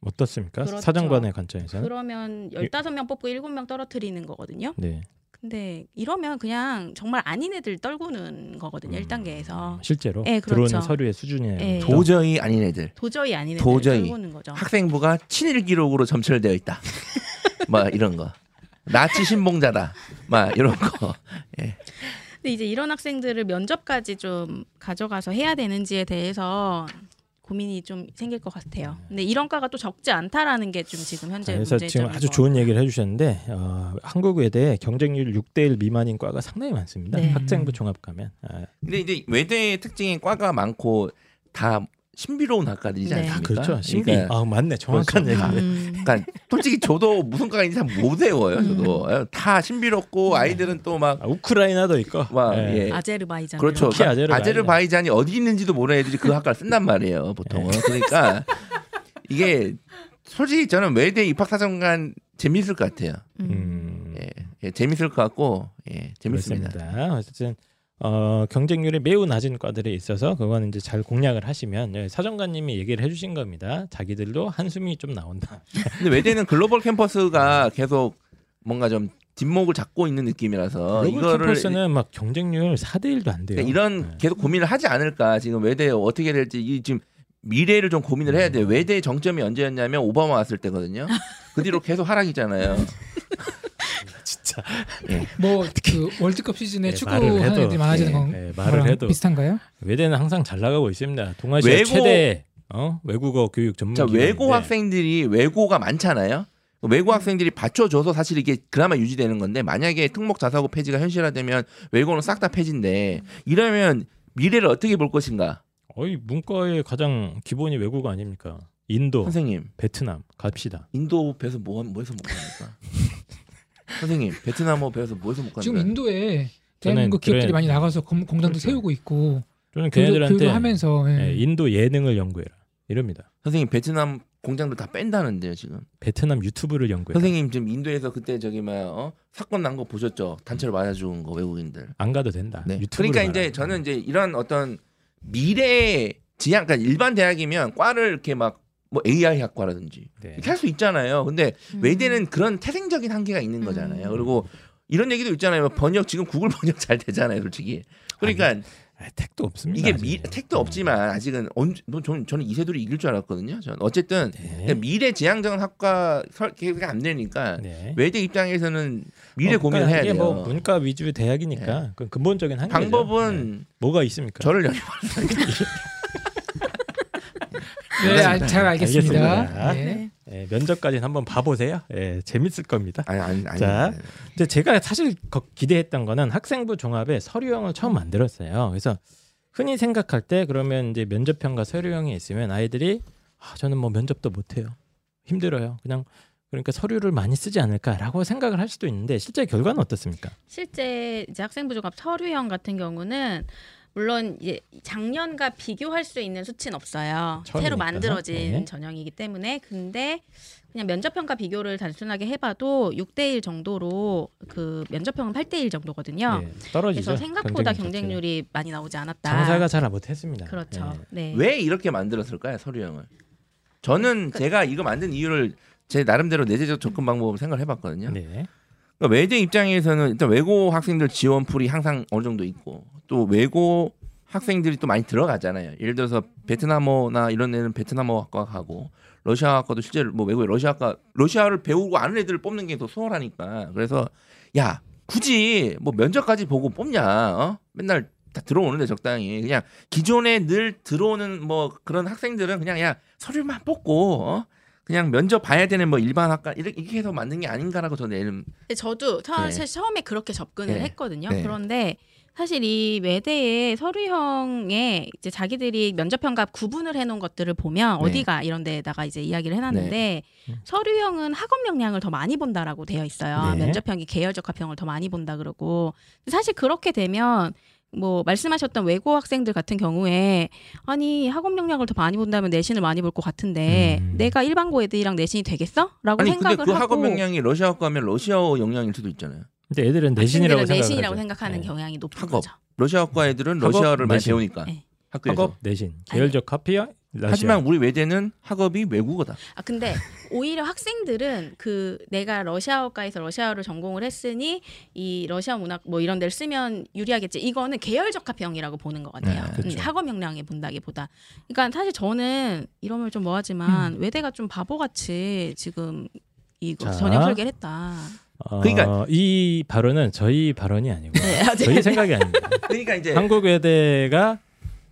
어떻습니까? 그렇죠. 사정관의 관점에서. 그러면 15명 뽑고 7명 떨어뜨리는 거거든요. 네. 근데 이러면 그냥 정말 아닌 애들 떨구는 거거든요. 음. 1단계에서. 실제로 네, 그렇죠. 들어오는 서류의 수준이에요. 네. 도저히 아닌 애들. 도저히 아닌 애들 도저히. 떨구는 거죠. 학생부가 친일 기록으로 점철되어 있다. 막 이런 거. 나치 신봉자다. 막 이런 거. 근데 이제 이런 학생들을 면접까지 좀 가져가서 해야 되는지에 대해서 고민이 좀 생길 것 같아요. 근데 이런 과가 또 적지 않다라는 게 좀 지금 현재 네. 그래서 지금 아주 것 좋은 얘기를 해주셨는데 어, 한국 외대 경쟁률 6대 1 미만인 과가 상당히 많습니다. 네. 학생부 종합 가면 아, 근데 이제 외대의 특징이 과가 많고 다 신비로운 학과들이지 네. 않습니까? 아, 그렇죠. 신비. 그러니까, 아 맞네. 정확한 그렇죠. 얘기네. 음. 그러니까 솔직히 저도 무슨 과인지 잘못 외워요. 저도 음. 다 신비롭고 아이들은 또막 아, 우크라이나도 있고. 와, 예. 예. 아제르바이잔 그렇죠. 터키 아제르바이잔. 아제르바이잔이 어디 있는지도 모르는 애들이 그 학과를 쓴단 말이에요. 보통은. 예. 그러니까 이게 솔직히 저는 외대 입학사정관 재밌을 것 같아요. 음. 음, 예, 예, 재밌을 것 같고 예, 재밌습니다. 그렇습니다. 어쨌든 어, 경쟁률이 매우 낮은 과들에 있어서 그거는 이제 잘 공략을 하시면 예, 사정관님이 얘기를 해주신 겁니다. 자기들도 한숨이 좀 나온다. 근데 외대는 글로벌 캠퍼스가 계속 뭔가 좀 뒷목을 잡고 있는 느낌이라서 글로벌 캠퍼스는 막 경쟁률 4대 1도 안 돼요. 그러니까 이런 네. 계속 고민을 하지 않을까 지금 외대 어떻게 될지 이 지금 미래를 좀 고민을 해야 돼요. 외대 정점이 언제였냐면 오바마 왔을 때거든요. 그 뒤로 계속 하락이잖아요. 진짜 뭐그 월드컵 시즌에 네, 축구 하는 해도, 애들이 많아지는 네, 건 네, 말을 해도 비슷한가요? 외대는 항상 잘 나가고 있습니다. 동아시아 외고- 최대 어? 외국어 교육 전문 자 외고 학생들이 외고가 많잖아요. 외고 학생들이 받쳐줘서 사실 이게 그나마 유지되는 건데 만약에 특목 자사고 폐지가 현실화되면 외고는 싹 다 폐지인데 이러면 미래를 어떻게 볼 것인가? 어이 문과의 가장 기본이 외국어 아닙니까? 인도, 선생님 베트남 갑시다. 인도 배워서 뭐 뭐해서 못 갑니까? 선생님 베트남어 배워서 뭐해서 못 지금 갑니까? 인도에 대한민국 기업들이 그래- 많이 나가서 공, 공장도 그렇죠. 세우고 있고 저는 걔네들한테 하면서 예. 예, 인도 예능을 연구해라 이럽니다. 선생님 베트남 공장들 다 뺀다는데요 지금. 베트남 유튜브를 연구해라. 선생님 지금 인도에서 그때 저기 뭐 어? 사건 난 거 보셨죠? 단체로 맞아 죽은 거 외국인들. 안 가도 된다. 네. 그러니까 이제. 저는 이제 이런 어떤 미래 지향, 그러니까 일반 대학이면 과를 이렇게 막 뭐 AI 학과라든지 네. 이렇게 할 수 있잖아요. 근데 음. 외대는 그런 태생적인 한계가 있는 거잖아요. 그리고 이런 얘기도 있잖아요. 번역 지금 구글 번역 잘 되잖아요, 솔직히. 그러니까 아, 택도 없습니다. 이게. 미, 택도 없지만 아직은 언, 뭐 저는, 저는 이세돌이 이길 줄 알았거든요. 저는 어쨌든 네. 미래 지향적인 학과 설계가 안 되니까 네. 외대 입장에서는 미래 어, 고민을 그러니까 해야 이게 돼요. 뭐 문과 위주 대학이니까 그 근본적인 한계죠. 방법은 네. 뭐가 있습니까? 저를 연입 네, 아, 잘 알겠습니다. 알겠습니다. 네. 네. 예, 면접까지는 한번 봐보세요. 예, 재밌을 겁니다. 아니 아니 아니. 자. 근데 제가 사실 거- 기대했던 거는 학생부 종합에 서류형을 처음 만들었어요. 그래서 흔히 생각할 때 그러면 이제 면접형과 서류형이 있으면 아이들이 아, 저는 뭐 면접도 못해요. 힘들어요. 그냥 그러니까 서류를 많이 쓰지 않을까라고 생각을 할 수도 있는데 실제 결과는 어떻습니까? 실제 이제 학생부 종합 서류형 같은 경우는 물론 이제 작년과 비교할 수 있는 수치는 없어요. 처음이니까. 새로 만들어진 네. 전형이기 때문에 근데 그냥 면접형과 비교를 단순하게 해봐도 6대1 정도로 그 면접형은 8대1 정도거든요. 네, 떨어지죠. 그래서 생각보다 경쟁률. 경쟁률이 많이 나오지 않았다. 장사가 잘 못했습니다. 그렇죠. 네. 네. 왜 이렇게 만들었을까요 서류 형을? 저는 그 제가 이거 만든 이유를 제 나름대로 내재적 접근 방법을 생각을 해봤거든요. 네. 그러니까 외대 입장에서는 일단 외고 학생들 지원 풀이 항상 어느 정도 있고 또 외고 학생들이 또 많이 들어가잖아요. 예를 들어서 베트남어나 이런 애는 베트남어 학과 가고 러시아 학과도 실제로 뭐 외국에 러시아 학과 러시아를 배우고 아는 애들을 뽑는 게 더 수월하니까 그래서 야 굳이 뭐 면접까지 보고 뽑냐 어? 맨날 다 들어오는데 적당히 그냥 기존에 늘 들어오는 뭐 그런 학생들은 그냥 야 서류만 뽑고 어? 그냥 면접 봐야 되는 뭐 일반 학과 이렇게 해서 만든 게 아닌가라고 저는 저도 처, 네. 처음에 그렇게 접근을 네. 했거든요. 네. 그런데 사실 이 외대의 서류형에 이제 자기들이 면접형과 구분을 해놓은 것들을 보면 네. 어디가 이런 데다가 이제 이야기를 해놨는데 음. 서류형은 학업 역량을 더 많이 본다라고 되어 있어요. 네. 면접형이 계열 적 합형을 더 많이 본다 그러고 사실 그렇게 되면 뭐 말씀하셨던 외고 학생들 같은 경우에 아니 학업 역량을 더 많이 본다면 내신을 많이 볼 것 같은데 음. 내가 일반고 애들이랑 내신이 되겠어?라고 아니 생각을 근데 그 하고 학업 역량이 러시아어 가면 러시아어 역량일 수도 있잖아요. 근데 애들은 내신이라고 학생들은 생각을 내신이라고 하죠. 생각하는 네. 경향이 높은 학업. 거죠. 러시아과 애들은 러시아어를 많이 내신. 배우니까 네. 학교에서. 학업 내신 계열적 카피야 러시아. 하지만 우리 외대는 학업이 외국어다. 아 근데 오히려 학생들은 그 내가 러시아어과에서 러시아어를 전공을 했으니 이 러시아 문학 뭐 이런 데를 쓰면 유리하겠지. 이거는 계열적 합형이라고 보는 것 같아요. 네, 그렇죠. 음, 학업 역량에 본다기보다. 그러니까 사실 저는 이러면 좀 뭐하지만 외대가 좀 바보같이 지금 이거 자. 전형 설계를 했다. 어, 그러니까- 이 발언은 저희 발언이 아니고 네, 저희 생각이 아닙니다. 그러니까 이제 한국 외대가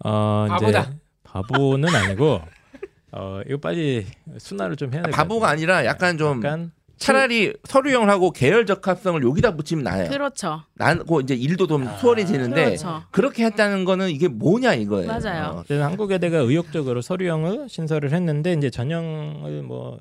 어 이제 바보다. 바보는 아니고 어 이거 빨리 순화를 좀 해야 될것 바보가. 아니라 약간 좀 약간 차라리 서류형을 하고 계열 적합성을 여기다 붙이면 나아요. 그렇죠. 난고 이제 일도 좀 수월해지는데 그렇죠. 그렇게 했다는 거는 이게 뭐냐 이거예요. 맞아요. 어, 그래서 한국외대가 의욕적으로 서류형을 신설을 했는데 이제 전형을 뭐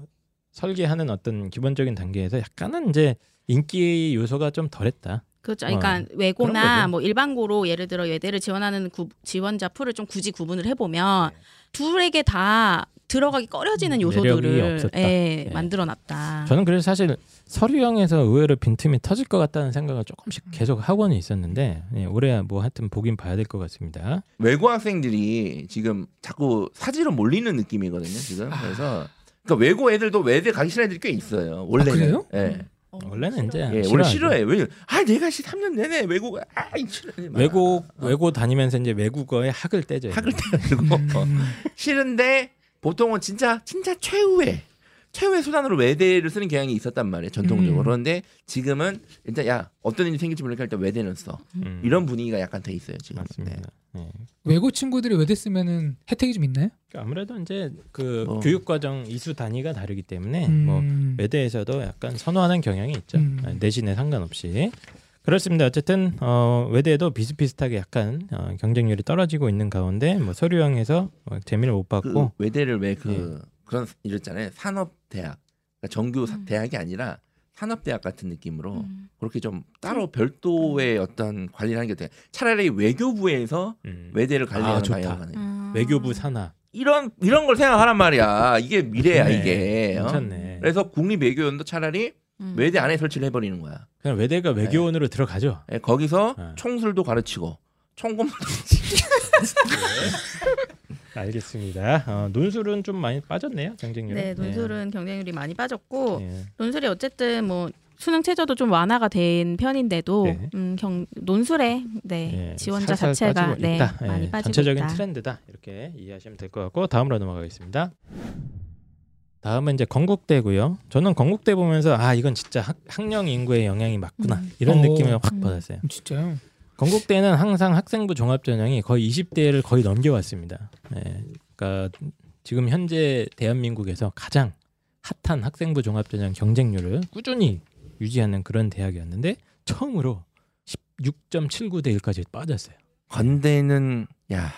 설계하는 어떤 기본적인 단계에서 약간은 이제 인기 요소가 좀 덜했다. 그렇죠. 어, 그러니까 그런 외고나. 뭐 일반고로 예를 들어 예대를 지원하는 구- 지원자 풀을 좀 굳이 구분을 해보면 둘에게 다 들어가기 꺼려지는 음, 요소들을. 예, 예. 만들어놨다. 저는 그래서 사실 서류형에서 의외로 빈틈이 터질 것 같다는 생각을 조금씩 계속 하고는 있었는데 예, 올해 뭐 하여튼 보긴 봐야 될 것 같습니다. 외고 학생들이 지금 자꾸 사지로 몰리는 느낌이거든요. 지금 그래서 그러니까 외고 애들도 외대 가기 싫어하는 애들이 꽤 있어요. 원래는. 그래요? 예. 어, 원래는 이제 예, 원래. 싫어해. 왜? 아 내가 씨 3년 내내 아이 싫어. 외국 외고 다니면서 이제 외국어에 학을 떼죠. 학을 떼가지고 음. 싫은데 보통은 진짜 진짜 최후의 최후의 수단으로 외대를 쓰는 경향이 있었단 말이에요 전통적으로 음. 그런데 지금은 일단 야 어떤 일이 생길지 모르니까 일단 외대는 써 음, 이런 분위기가 약간 돼 있어요 지금 맞습니다. 예. 외고 친구들이 외대 쓰면은 혜택이 좀 있나요? 그러니까 아무래도 이제 그 뭐. 교육 과정 이수 단위가 다르기 때문에 음. 뭐 외대에서도 약간 선호하는 경향이 있죠. 음. 아, 내신에 상관없이. 그렇습니다. 어쨌든 어, 외대도 비슷비슷하게 약간 어, 경쟁률이 떨어지고 있는 가운데 뭐 서류형에서 어, 재미를 못그 받고 외대를 왜그 예. 그런 이랬잖아요 산업 대학 그러니까 정규 사- 음. 대학이 아니라 산업 대학 같은 느낌으로 음. 그렇게 좀 따로 별도의 어떤 관리를 하는 게 돼. 차라리 외교부에서 음. 외대를 관리하는 아, 좋다. 음. 외교부 산하 이런 이런 걸 생각하란 말이야. 이게 미래야 네, 이게. 어? 괜찮네. 그래서 국립 외교원도 차라리 음. 외대 안에 설치를 해버리는 거야. 그냥 외대가 외교원으로 들어가죠. 예, 거기서 네. 총술도 가르치고 총검도 알겠습니다. 어, 논술은 좀 많이 빠졌네요. 경쟁률. 네, 논술은 경쟁률이 많이 빠졌고 예. 논술이 어쨌든 뭐 수능 최저도 좀 완화가 된 편인데도 네. 음, 경, 논술에 네, 예, 지원자 자체가 빠지고 네, 있다. 예, 많이 빠지고 전체적인 있다. 트렌드다 이렇게 이해하시면 될 것 같고 다음으로 넘어가겠습니다. 다음은 이제 건국대고요. 저는 건국대 보면서 아 이건 진짜 학, 학령 인구의 영향이 맞구나 음. 이런 어. 느낌을 확 음. 받았어요. 진짜요? 건국대는 항상 학생부 종합 전형이 거의 20대를 거의 넘겨왔습니다. 예, 그러니까 지금 현재 대한민국에서 가장 핫한 학생부 종합 전형 경쟁률을 꾸준히 유지하는 그런 대학이었는데 처음으로 16.79대 1까지 빠졌어요. 건대는 야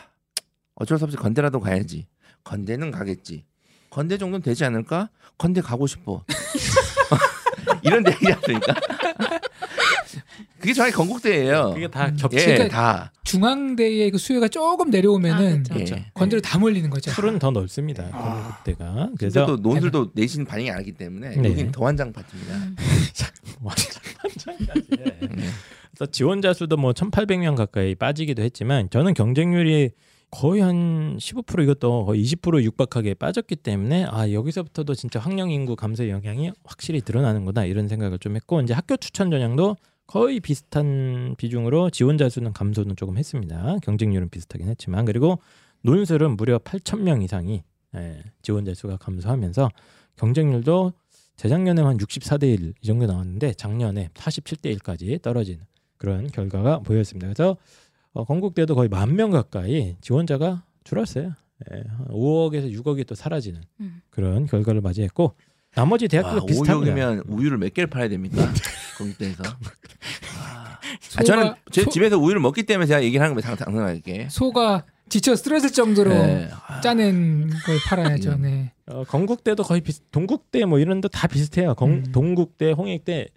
어쩔 수 없이 건대라도 가야지. 건대는 가겠지. 건대 정도는 되지 않을까? 건대 가고 싶어. 이런 않습니까? 그게 정확히 건국대예요. 그게 다 예, 겹치는 다. 중앙대의 그 수요가 조금 내려오면은 아, 그렇죠. 예. 건대로 다 몰리는 거죠. 풀은 더 넓습니다. 아. 건국대가. 근데 그래서 또 논술도 내신 반영이 안 하기 때문에 네. 여긴 더한장 파트입니다. 그래서 지원자 수도 뭐 1,800명 가까이 빠지기도 했지만 저는 경쟁률이 거의 한 15% 이것도 거의 20% 육박하게 빠졌기 때문에 아 여기서부터도 진짜 학령 인구 감소 영향이 확실히 드러나는구나 이런 생각을 좀 했고 이제 학교 추천 전형도 거의 비슷한 비중으로 지원자 수는 감소는 조금 했습니다. 경쟁률은 비슷하긴 했지만 그리고 논술은 무려 8,000명 이상이 예, 지원자 수가 감소하면서 경쟁률도 재작년에 한 64대 1 이 정도 나왔는데 작년에 47대 1까지 떨어진 그런 결과가 보였습니다. 그래서 어, 건국대도 거의 만 명 가까이 지원자가 줄었어요. 예, 한 5억에서 6억이 또 사라지는 음. 그런 결과를 맞이했고 나머지 대학교가 와, 비슷합니다. 오육이면 우유를 몇 개를 팔아야 됩니까? 건국대에서. 아, 소가, 저는 제 소, 집에서 우유를 먹기 때문에 제가 얘기를 하는 거예요. 당당하게. 소가 지쳐 쓰러질 정도로 네. 짜낸 걸 팔아야죠. 음. 네. 어, 건국대도 거의 비슷, 동국대 뭐 이런 데 다 비슷해요. 건, 음. 동국대, 홍익대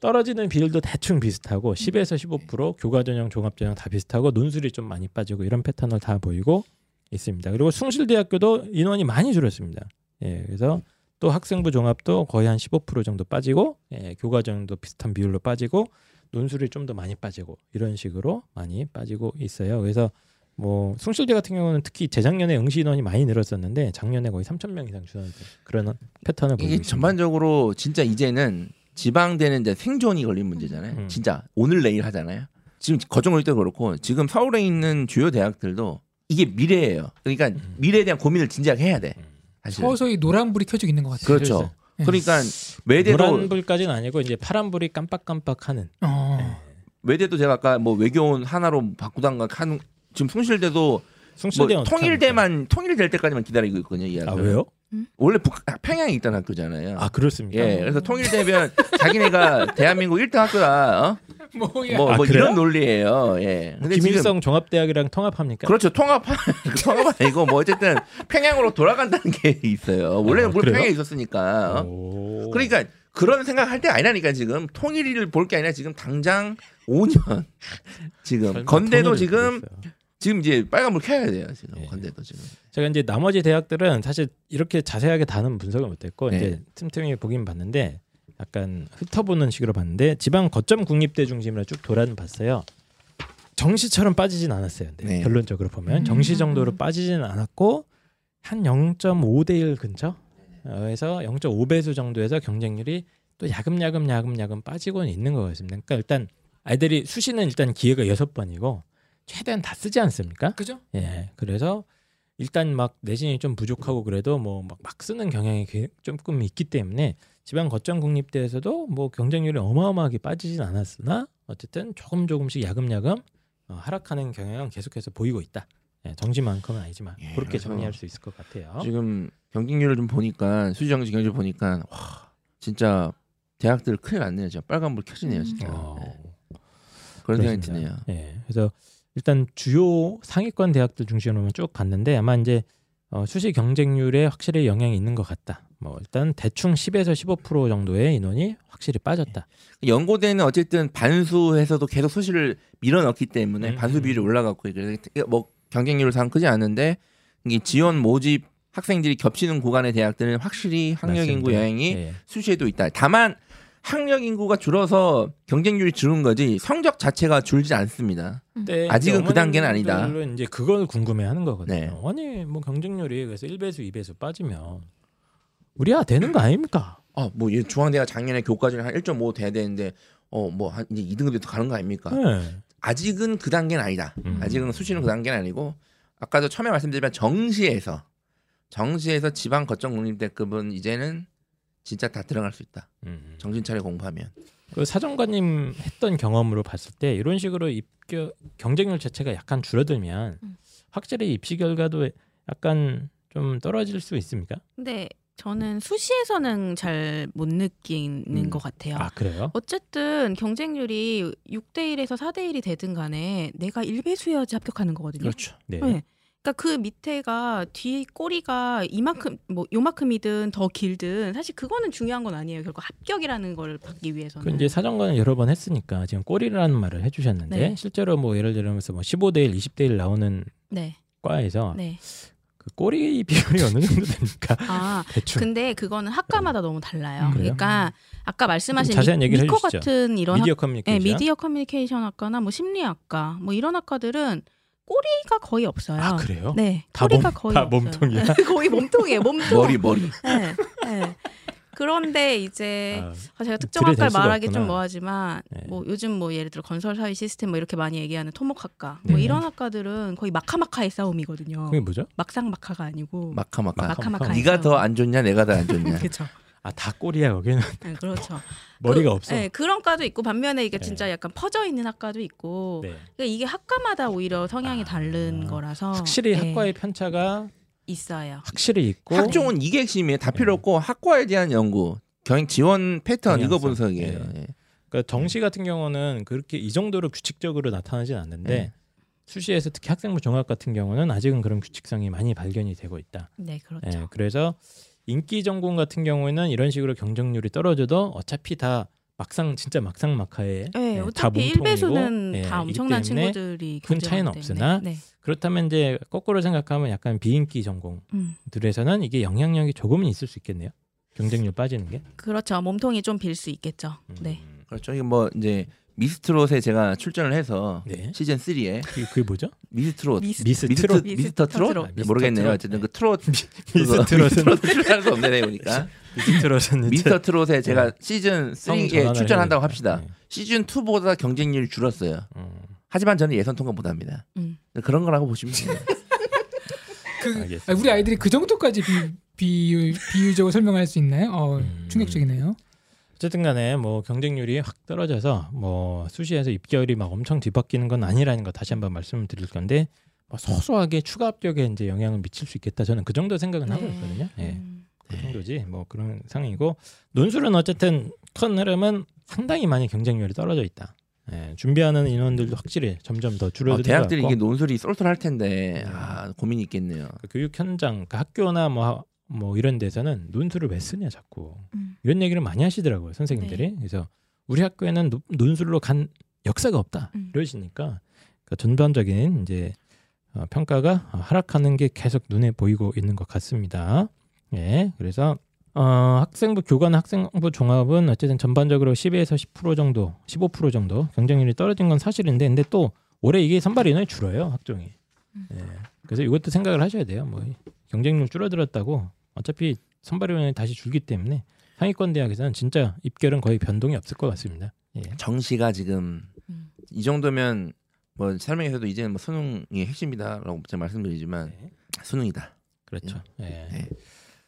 떨어지는 비율도 대충 비슷하고 10에서 15% 교과 전형, 종합 전형 다 비슷하고 논술이 좀 많이 빠지고 이런 패턴을 다 보이고 있습니다. 그리고 숭실대학교도 인원이 많이 줄었습니다. 예, 그래서 또 학생부 종합도 거의 한 15% 정도 빠지고 예, 교과 전형도 비슷한 비율로 빠지고 논술이 좀 더 많이 빠지고 이런 식으로 많이 빠지고 있어요. 그래서 뭐 숭실대 같은 경우는 특히 재작년에 응시 인원이 많이 늘었었는데 작년에 거의 3천 명 이상 줄었는 그런 패턴을 있습니다. 전반적으로 진짜 이제는 지방대는 이제 생존이 걸린 문제잖아요. 음. 진짜 오늘 내일 하잖아요. 지금 거정을 때도 그렇고 지금 서울에 있는 주요 대학들도 이게 미래예요. 그러니까 음. 미래에 대한 고민을 진지하게 해야 돼. 사실. 서서히 노란불이 켜지고 있는 것 같아요. 그렇죠. 예. 그러니까 외대도 노란 불까지는 아니고 이제 파란 불이 깜빡깜빡하는 어. 외대도 제가 아까 뭐 외교원 하나로 바꾸던가 하는 지금 숭실대도 숭실대 뭐 통일대만 통일될 때까지만 기다리고 있거든요. 이아 학교는. 왜요? 원래 북, 평양에 있던 학교잖아요. 아 그렇습니까? 예, 그래서 통일되면 자기네가 대한민국 1등 학교다. 어? 뭐야? 뭐, 아, 뭐? 이런 논리예요. 예. 근데 지금 김일성 종합대학이랑 통합합니까? 그렇죠. 통합 통합 아니고 뭐 어쨌든 평양으로 돌아간다는 게 있어요. 원래 아, 는 우리 그래요? 평양에 있었으니까. 어? 오. 그러니까 그런 생각할 때 아니라니까 지금 통일을 볼 게 아니라 지금 당장 5년 지금 건대도 지금 그랬어요. 지금 이제 빨간불 켜야 돼요. 지금 예. 건대도 지금. 제가 이제 나머지 대학들은 사실 이렇게 자세하게 다는 분석을 못했고 네. 이제 틈틈이 보긴 봤는데 약간 흩어보는 식으로 봤는데 지방 거점 국립대 중심으로 쭉 돌아는 봤어요. 정시처럼 빠지진 않았어요. 근데 네. 결론적으로 보면 음. 정시 정도로 빠지지는 않았고 한 0.5대 1 근처 어, 에서 0.5배수 정도에서 경쟁률이 또 야금야금 야금야금 빠지고는 있는 것 같습니다. 그러니까 일단 아이들이 수시는 일단 기회가 여섯 번이고 최대한 다 쓰지 않습니까? 그죠? 예. 그래서 일단 막 내신이 좀 부족하고 그래도 뭐막 막 쓰는 경향이 게- 조금 있기 때문에 지방 거점 국립대에서도 뭐 경쟁률이 어마어마하게 빠지진 않았으나 어쨌든 조금 조금씩 야금야금 어, 하락하는 경향은 계속해서 보이고 있다. 예, 정시만큼은 아니지만 예, 그렇게 정리할 수 있을 것 같아요. 지금 경쟁률을 좀 보니까 수시 정시 경쟁률 보니까 와 진짜 대학들 큰일 났네요. 진짜 빨간불 켜지네요. 진짜. 어, 네. 그런 생각이 그렇습니다. 드네요. 예. 그래서 일단 주요 상위권 대학들 중심으로 쭉 봤는데 아마 이제 어, 수시 경쟁률에 확실히 영향이 있는 것 같다. 뭐 일단 대충 10에서 15% 정도의 인원이 확실히 빠졌다. 연고대는 어쨌든 반수해서도 계속 소시를 밀어넣기 때문에 음, 반수 음. 비율이 올라갔고 그래서 뭐 경쟁률상 크지 않은데 이게 지원 모집 학생들이 겹치는 구간의 대학들은 확실히 학력 인구. 영향이 예. 수시에도 있다. 다만 학력 인구가 줄어서 경쟁률이 줄은 거지 성적 자체가 줄지 않습니다. 근데 아직은 이제 그 단계는 아니다. 어머님들은 이제 그걸 궁금해하는 거거든요. 네. 아니 뭐 경쟁률이 그래서 1배수, 2배수 빠지면 우리 아 되는 거 아닙니까? 어, 뭐얘 중앙대가 작년에 교과전에 한1.5 돼야 되는데 어뭐한 이제 2등급에도 가는 거 아닙니까? 네. 아직은 그 단계는 아니다. 음. 아직은 수시는 그 단계는 아니고 아까도 처음에 말씀드렸지만 정시에서 정시에서 지방 거점 국립대급은 이제는 진짜 다 들어갈 수 있다. 음. 정신 차려 공부하면. 그 사정관님 했던 경험으로 봤을 때 이런 식으로 입교 경쟁률 자체가 약간 줄어들면 음. 확실히 입시 결과도 약간 좀 떨어질 수 있습니까? 근데 저는 수시에서는 잘 못 느끼는 음. 것 같아요. 아 그래요? 어쨌든 경쟁률이 6대 1에서 4대 1이 되든 간에 내가 1배수여야지 합격하는 거거든요. 그렇죠. 네. 네. 그러니까 그 밑에가 뒤 꼬리가 이만큼 뭐 요만큼이든 더 길든 사실 그거는 중요한 건 아니에요. 결국 합격이라는 걸 받기 위해서는. 그 이제 사정관을 여러 번 했으니까 지금 꼬리라는 말을 해주셨는데 네. 실제로 뭐 예를 들면서 뭐 15대 1, 20대 1 나오는 네. 과에서 네. 그 꼬리 비율이 어느 정도 됩니까? 아, 대충. 근데 그거는 학과마다 너무 달라요. 음? 그러니까 아까 말씀하신 좀 자세한 미, 얘기를 미컴 해주시죠. 같은 이런 미디어 학, 커뮤니케이션. 네, 미디어 커뮤니케이션 학과나 뭐 심리학과 뭐 이런 학과들은 꼬리가 거의 없어요. 아 그래요? 네, 다 꼬리가 몸- 거의 다 없어요. 몸통이야? 거의 몸통이에요. 몸통. 머리 머리. 네, 네. 그런데 이제 아, 아, 제가 특정 학과를 말하기 없구나. 좀 뭐하지만 네. 뭐 요즘 뭐 예를 들어 건설 사회 시스템 뭐 이렇게 많이 얘기하는 토목학과 뭐 네. 이런 학과들은 거의 막하막하의 싸움이거든요. 그게 뭐죠? 막상막하가 아니고 막하막하. 막하막하. 네가 더 안 좋냐, 내가 더 안 좋냐. 그렇죠. 아 다 꼬리야 여기는 네, 그렇죠. 머리가 그, 없어. 네, 그런 과도 있고 반면에 이게 네. 진짜 약간 퍼져 있는 학과도 있고 네. 그러니까 이게 학과마다 오히려 성향이 아, 다른 거라서 확실히 네, 학과의 편차가 있어요. 확실히 있고 학종은 이게 핵심이에요. 다 필요 네. 없고 학과에 대한 연구, 경 지원 패턴 이거 경향성. 분석이에요. 네. 예. 그러니까 정시 같은 경우는 그렇게 이 정도로 규칙적으로 나타나진 않는데 네. 수시에서 특히 학생부 종합 같은 경우는 아직은 그런 규칙성이 많이 발견이 되고 있다. 네, 그렇죠. 예, 그래서 인기 전공 같은 경우에는 이런 식으로 경쟁률이 떨어져도 어차피 다 막상 진짜 막상 막하에 네, 예, 다 어차피 몸통이고, 예, 다 엄청난 친구들이 큰 차이는 없으나. 네. 그렇다면 이제 거꾸로 생각하면 약간 비인기 전공들에서는 음, 이게 영향력이 조금은 있을 수 있겠네요. 경쟁률 빠지는 게. 그렇죠. 몸통이 좀 빌 수 있겠죠. 음. 네. 그렇죠. 이게 뭐 이제 미스트롯에 제가 출전을 해서 네. 시즌 3에 그게, 그게 뭐죠? 미스트롯 미스, 미스 미스트 트롯. 미스 터 트롯 트롯. 네, 모르겠네요. 트롯. 어쨌든 그 트롯 미스 트롯은 출연할 수 없네 보니까 미스 트롯은 이제 미스터 트롯에 제가 시즌 성 3에 전환을 출전한다고 합시다. 되니까. 시즌 2보다 경쟁률이 줄었어요. 네. 음, 하지만 저는 예선 통과 못합니다. 음. 그런 거라고 보시면 돼요. 그. 아, 우리 아이들이 그 정도까지 비, 비유, 비유적으로 설명할 수 있나요? 어, 음. 충격적이네요. 어쨌든 간에 뭐 경쟁률이 확 떨어져서 뭐 수시에서 입결이 막 엄청 뒤바뀌는 건 아니라는 거 다시 한번 말씀을 드릴 건데 뭐 소소하게 추가 합격에 이제 영향을 미칠 수 있겠다 저는 그 정도 생각은 하고 네. 있거든요. 예. 음. 그 정도지 뭐 그런 상황이고 논술은 어쨌든 큰 흐름은 상당히 많이 경쟁률이 떨어져 있다. 예, 준비하는 인원들도 확실히 점점 더 어, 줄어드는 것 대학들이 이게 논술이 쏠쏠할 텐데 네. 아, 고민이 있겠네요. 그 교육 현장, 그 학교나 뭐, 하- 뭐 이런 데서는 논술을 왜 쓰냐 자꾸 음. 이런 얘기를 많이 하시더라고요 선생님들이. 그래서 우리 학교에는 노- 논술로 간 역사가 없다 음. 이러시니까 그 전반적인 이제 어, 평가가 하락하는 게 계속 눈에 보이고 있는 것 같습니다. 예, 그래서 어, 학생부 교관 학생부 종합은 어쨌든 전반적으로 10에서 10% 정도, 15% 정도 경쟁률이 떨어진 건 사실인데, 근데 또 올해 이게 선발 인원이 줄어요 학종이. 음. 예, 그래서 이것도 생각을 하셔야 돼요. 뭐 경쟁률 줄어들었다고 어차피 선발 인원이 다시 줄기 때문에 상위권 대학에서는 진짜 입결은 거의 변동이 없을 것 같습니다. 예. 정시가 지금 음. 이 정도면 뭐 설명에서도 이제는 뭐 수능이 핵심이다라고 제가 말씀드리지만 네. 수능이다. 그렇죠. 예. 네.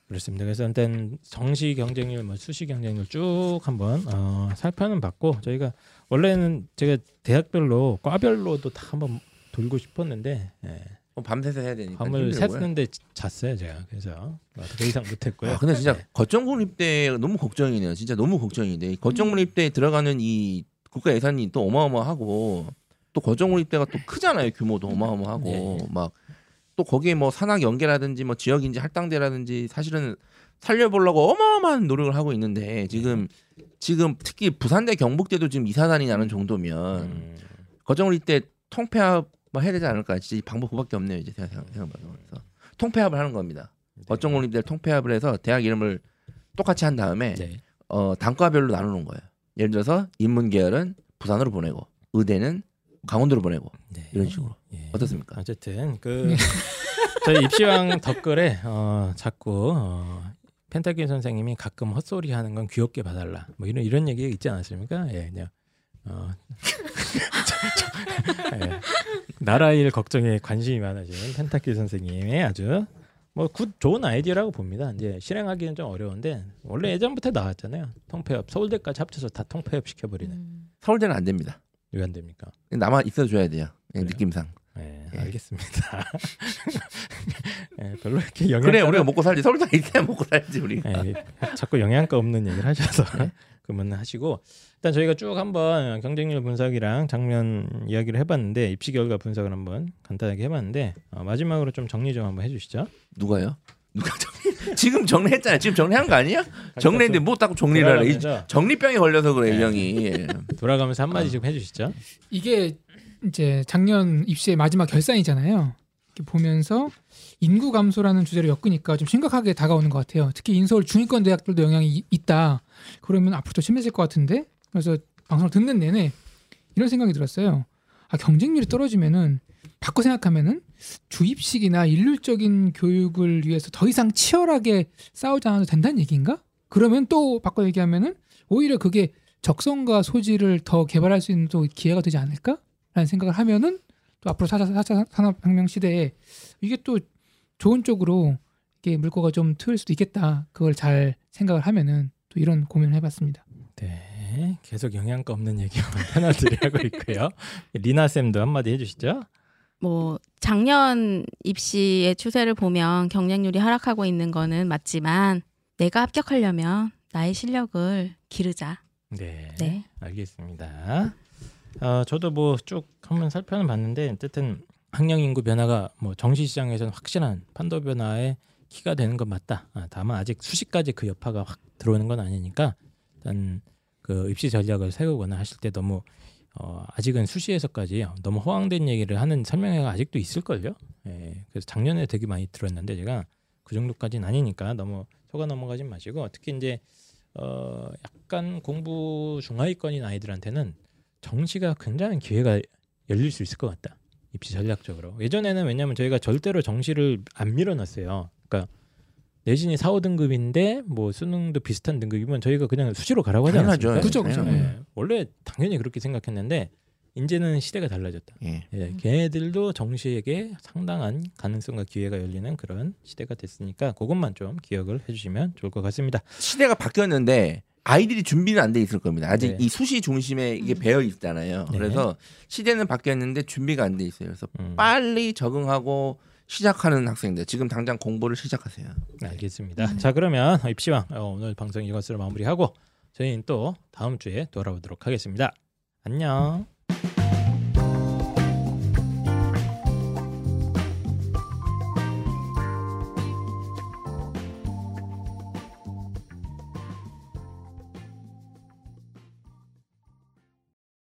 그렇습니다. 그래서 일단 정시 경쟁률, 뭐 수시 경쟁률 쭉 한번 어, 살펴는 봤고 저희가 원래는 제가 대학별로 과별로도 다 한번 돌고 싶었는데 예. 뭐 밤새서 해야 되니까 밤을. 샜는데 잤어요 제가. 그래서 뭐더 이상 못했고요. 아, 근데 진짜 네. 거점군입대 너무 걱정이네요. 진짜 너무 걱정인데 거점군입대에 들어가는 이 국가 예산이 또 어마어마하고 또 거점군입대가 또 크잖아요. 규모도 어마어마하고 네. 막또 거기에 뭐 산학 연계라든지 뭐 지역 인지 할당대라든지 사실은 살려보려고 어마어마한 노력을 하고 있는데 지금 지금 특히 부산대 경북대도 지금 이사단이 나는 정도면 음, 거정군입대 통폐합 뭐 해야 되지 않을까? 진짜 이 방법 그밖에 없네요. 이제 제가 생각- 생각해봐도 그래서 통폐합을 하는 겁니다. 네. 거정군입대를 통폐합을 해서 대학 이름을 똑같이 한 다음에 네. 어, 단과별로 나누는 거예요. 예를 들어서 인문계열은 부산으로 보내고 의대는 강원도로 보내고 네. 이런 식으로 예. 어떻습니까? 어쨌든 그 저희 입시왕 댓글에 어, 자꾸 어, 펜타키 선생님이 가끔 헛소리 하는 건 귀엽게 봐달라 뭐 이런 이런 얘기 있지 않았습니까? 예, 그냥 어, 저- 저- 예. 나라 일 걱정에 관심이 많으신 펜타키 선생님의 아주 뭐 good 좋은 아이디어라고 봅니다. 이제 실행하기는 좀 어려운데 원래 예전부터 나왔잖아요. 통폐합 서울대까지 합쳐서 다 통폐합 시켜버리는 음. 서울대는 안 됩니다. 왜 안 됩니까? 남아 있어 줘야 돼요. 그래요? 느낌상. 예, 예. 알겠습니다. 예, 별로 이렇게 영향 그래 우리가 먹고 살지 서울대 이렇게 먹고 살지 우리. 예, 자꾸 영양가 없는 얘기를 하셔서 그러면 하시고 일단 저희가 쭉 한번 경쟁률 분석이랑 장면 이야기를 해봤는데 입시 결과 분석을 한번 간단하게 해봤는데 어, 마지막으로 좀 정리 좀 한번 해주시죠. 누가요? 누가 정리? 지금 정리했잖아요. 지금 정리한 거 아니야? 정리했는데 뭐딱 정리를 하래. 정리병에 걸려서 그래 이 네. 형이. 예. 돌아가면서 한마디 좀 해주시죠. 이게 이제 작년 입시의 마지막 결산이잖아요. 보면서 인구 감소라는 주제를 엮으니까 좀 심각하게 다가오는 것 같아요. 특히 인서울 중위권 대학들도 영향이 이- 있다. 그러면 앞으로 더 심해질 것 같은데. 그래서 방송을 듣는 내내 이런 생각이 들었어요. 아 경쟁률이 떨어지면은 바꿔 생각하면은 주입식이나 일률적인 교육을 위해서 더 이상 치열하게 싸우지 않아도 된다는 얘기인가? 그러면 또 바꿔 얘기하면은 오히려 그게 적성과 소질을 더 개발할 수 있는 또 기회가 되지 않을까 라는 생각을 하면은 또 앞으로 4차, 4차 산업혁명 시대에 이게 또 좋은 쪽으로 이게 물꼬가 좀 트일 수도 있겠다. 그걸 잘 생각을 하면은 또 이런 고민을 해봤습니다. 네, 계속 영양가 없는 얘기만 패널들이 하고 있고요. 리나 쌤도 한마디 해주시죠. 뭐 작년 입시의 추세를 보면 경쟁률이 하락하고 있는 거는 맞지만 내가 합격하려면 나의 실력을 기르자. 네. 네. 알겠습니다. 어, 저도 뭐 쭉 한번 살펴는 봤는데 어쨌든 학령 인구 변화가 뭐 정시 시장에서는 확실한 판도 변화의 키가 되는 건 맞다. 아, 다만 아직 수시까지 그 여파가 확 들어오는 건 아니니까 일단 그 입시 전략을 세우거나 하실 때 너무 어, 아직은 수시에서까지 너무 허황된 얘기를 하는 설명회가 아직도 있을걸요. 예, 그래서 작년에 되게 많이 들었는데 제가 그 정도까지는 아니니까 너무 속아 넘어가지 마시고 특히 이제 어, 약간 공부 중하위권인 아이들한테는 정시가 굉장히 기회가 열릴 수 있을 것 같다. 입시 전략적으로. 예전에는 왜냐하면 저희가 절대로 정시를 안 밀어놨어요. 그러니까 내신이 4, 5등급인데 뭐 수능도 비슷한 등급이면 저희가 그냥 수시로 가라고 하지 당연하죠. 않았습니까? 그죠, 그죠. 당연하죠. 예, 원래 당연히 그렇게 생각했는데 이제는 시대가 달라졌다. 예. 예, 걔네들도 정시에게 상당한 가능성과 기회가 열리는 그런 시대가 됐으니까 그것만 좀 기억을 해주시면 좋을 것 같습니다. 시대가 바뀌었는데 아이들이 준비는 안 돼 있을 겁니다. 아직 네. 이 수시 중심에 이게 음. 배어 있잖아요. 네. 그래서 시대는 바뀌었는데 준비가 안 돼 있어요. 그래서 음, 빨리 적응하고 시작하는 학생들 지금 당장 공부를 시작하세요. 알겠습니다. 자 그러면 입시왕 어, 오늘 방송 이것으로 마무리하고 저희는 또 다음 주에 돌아오도록 하겠습니다. 안녕.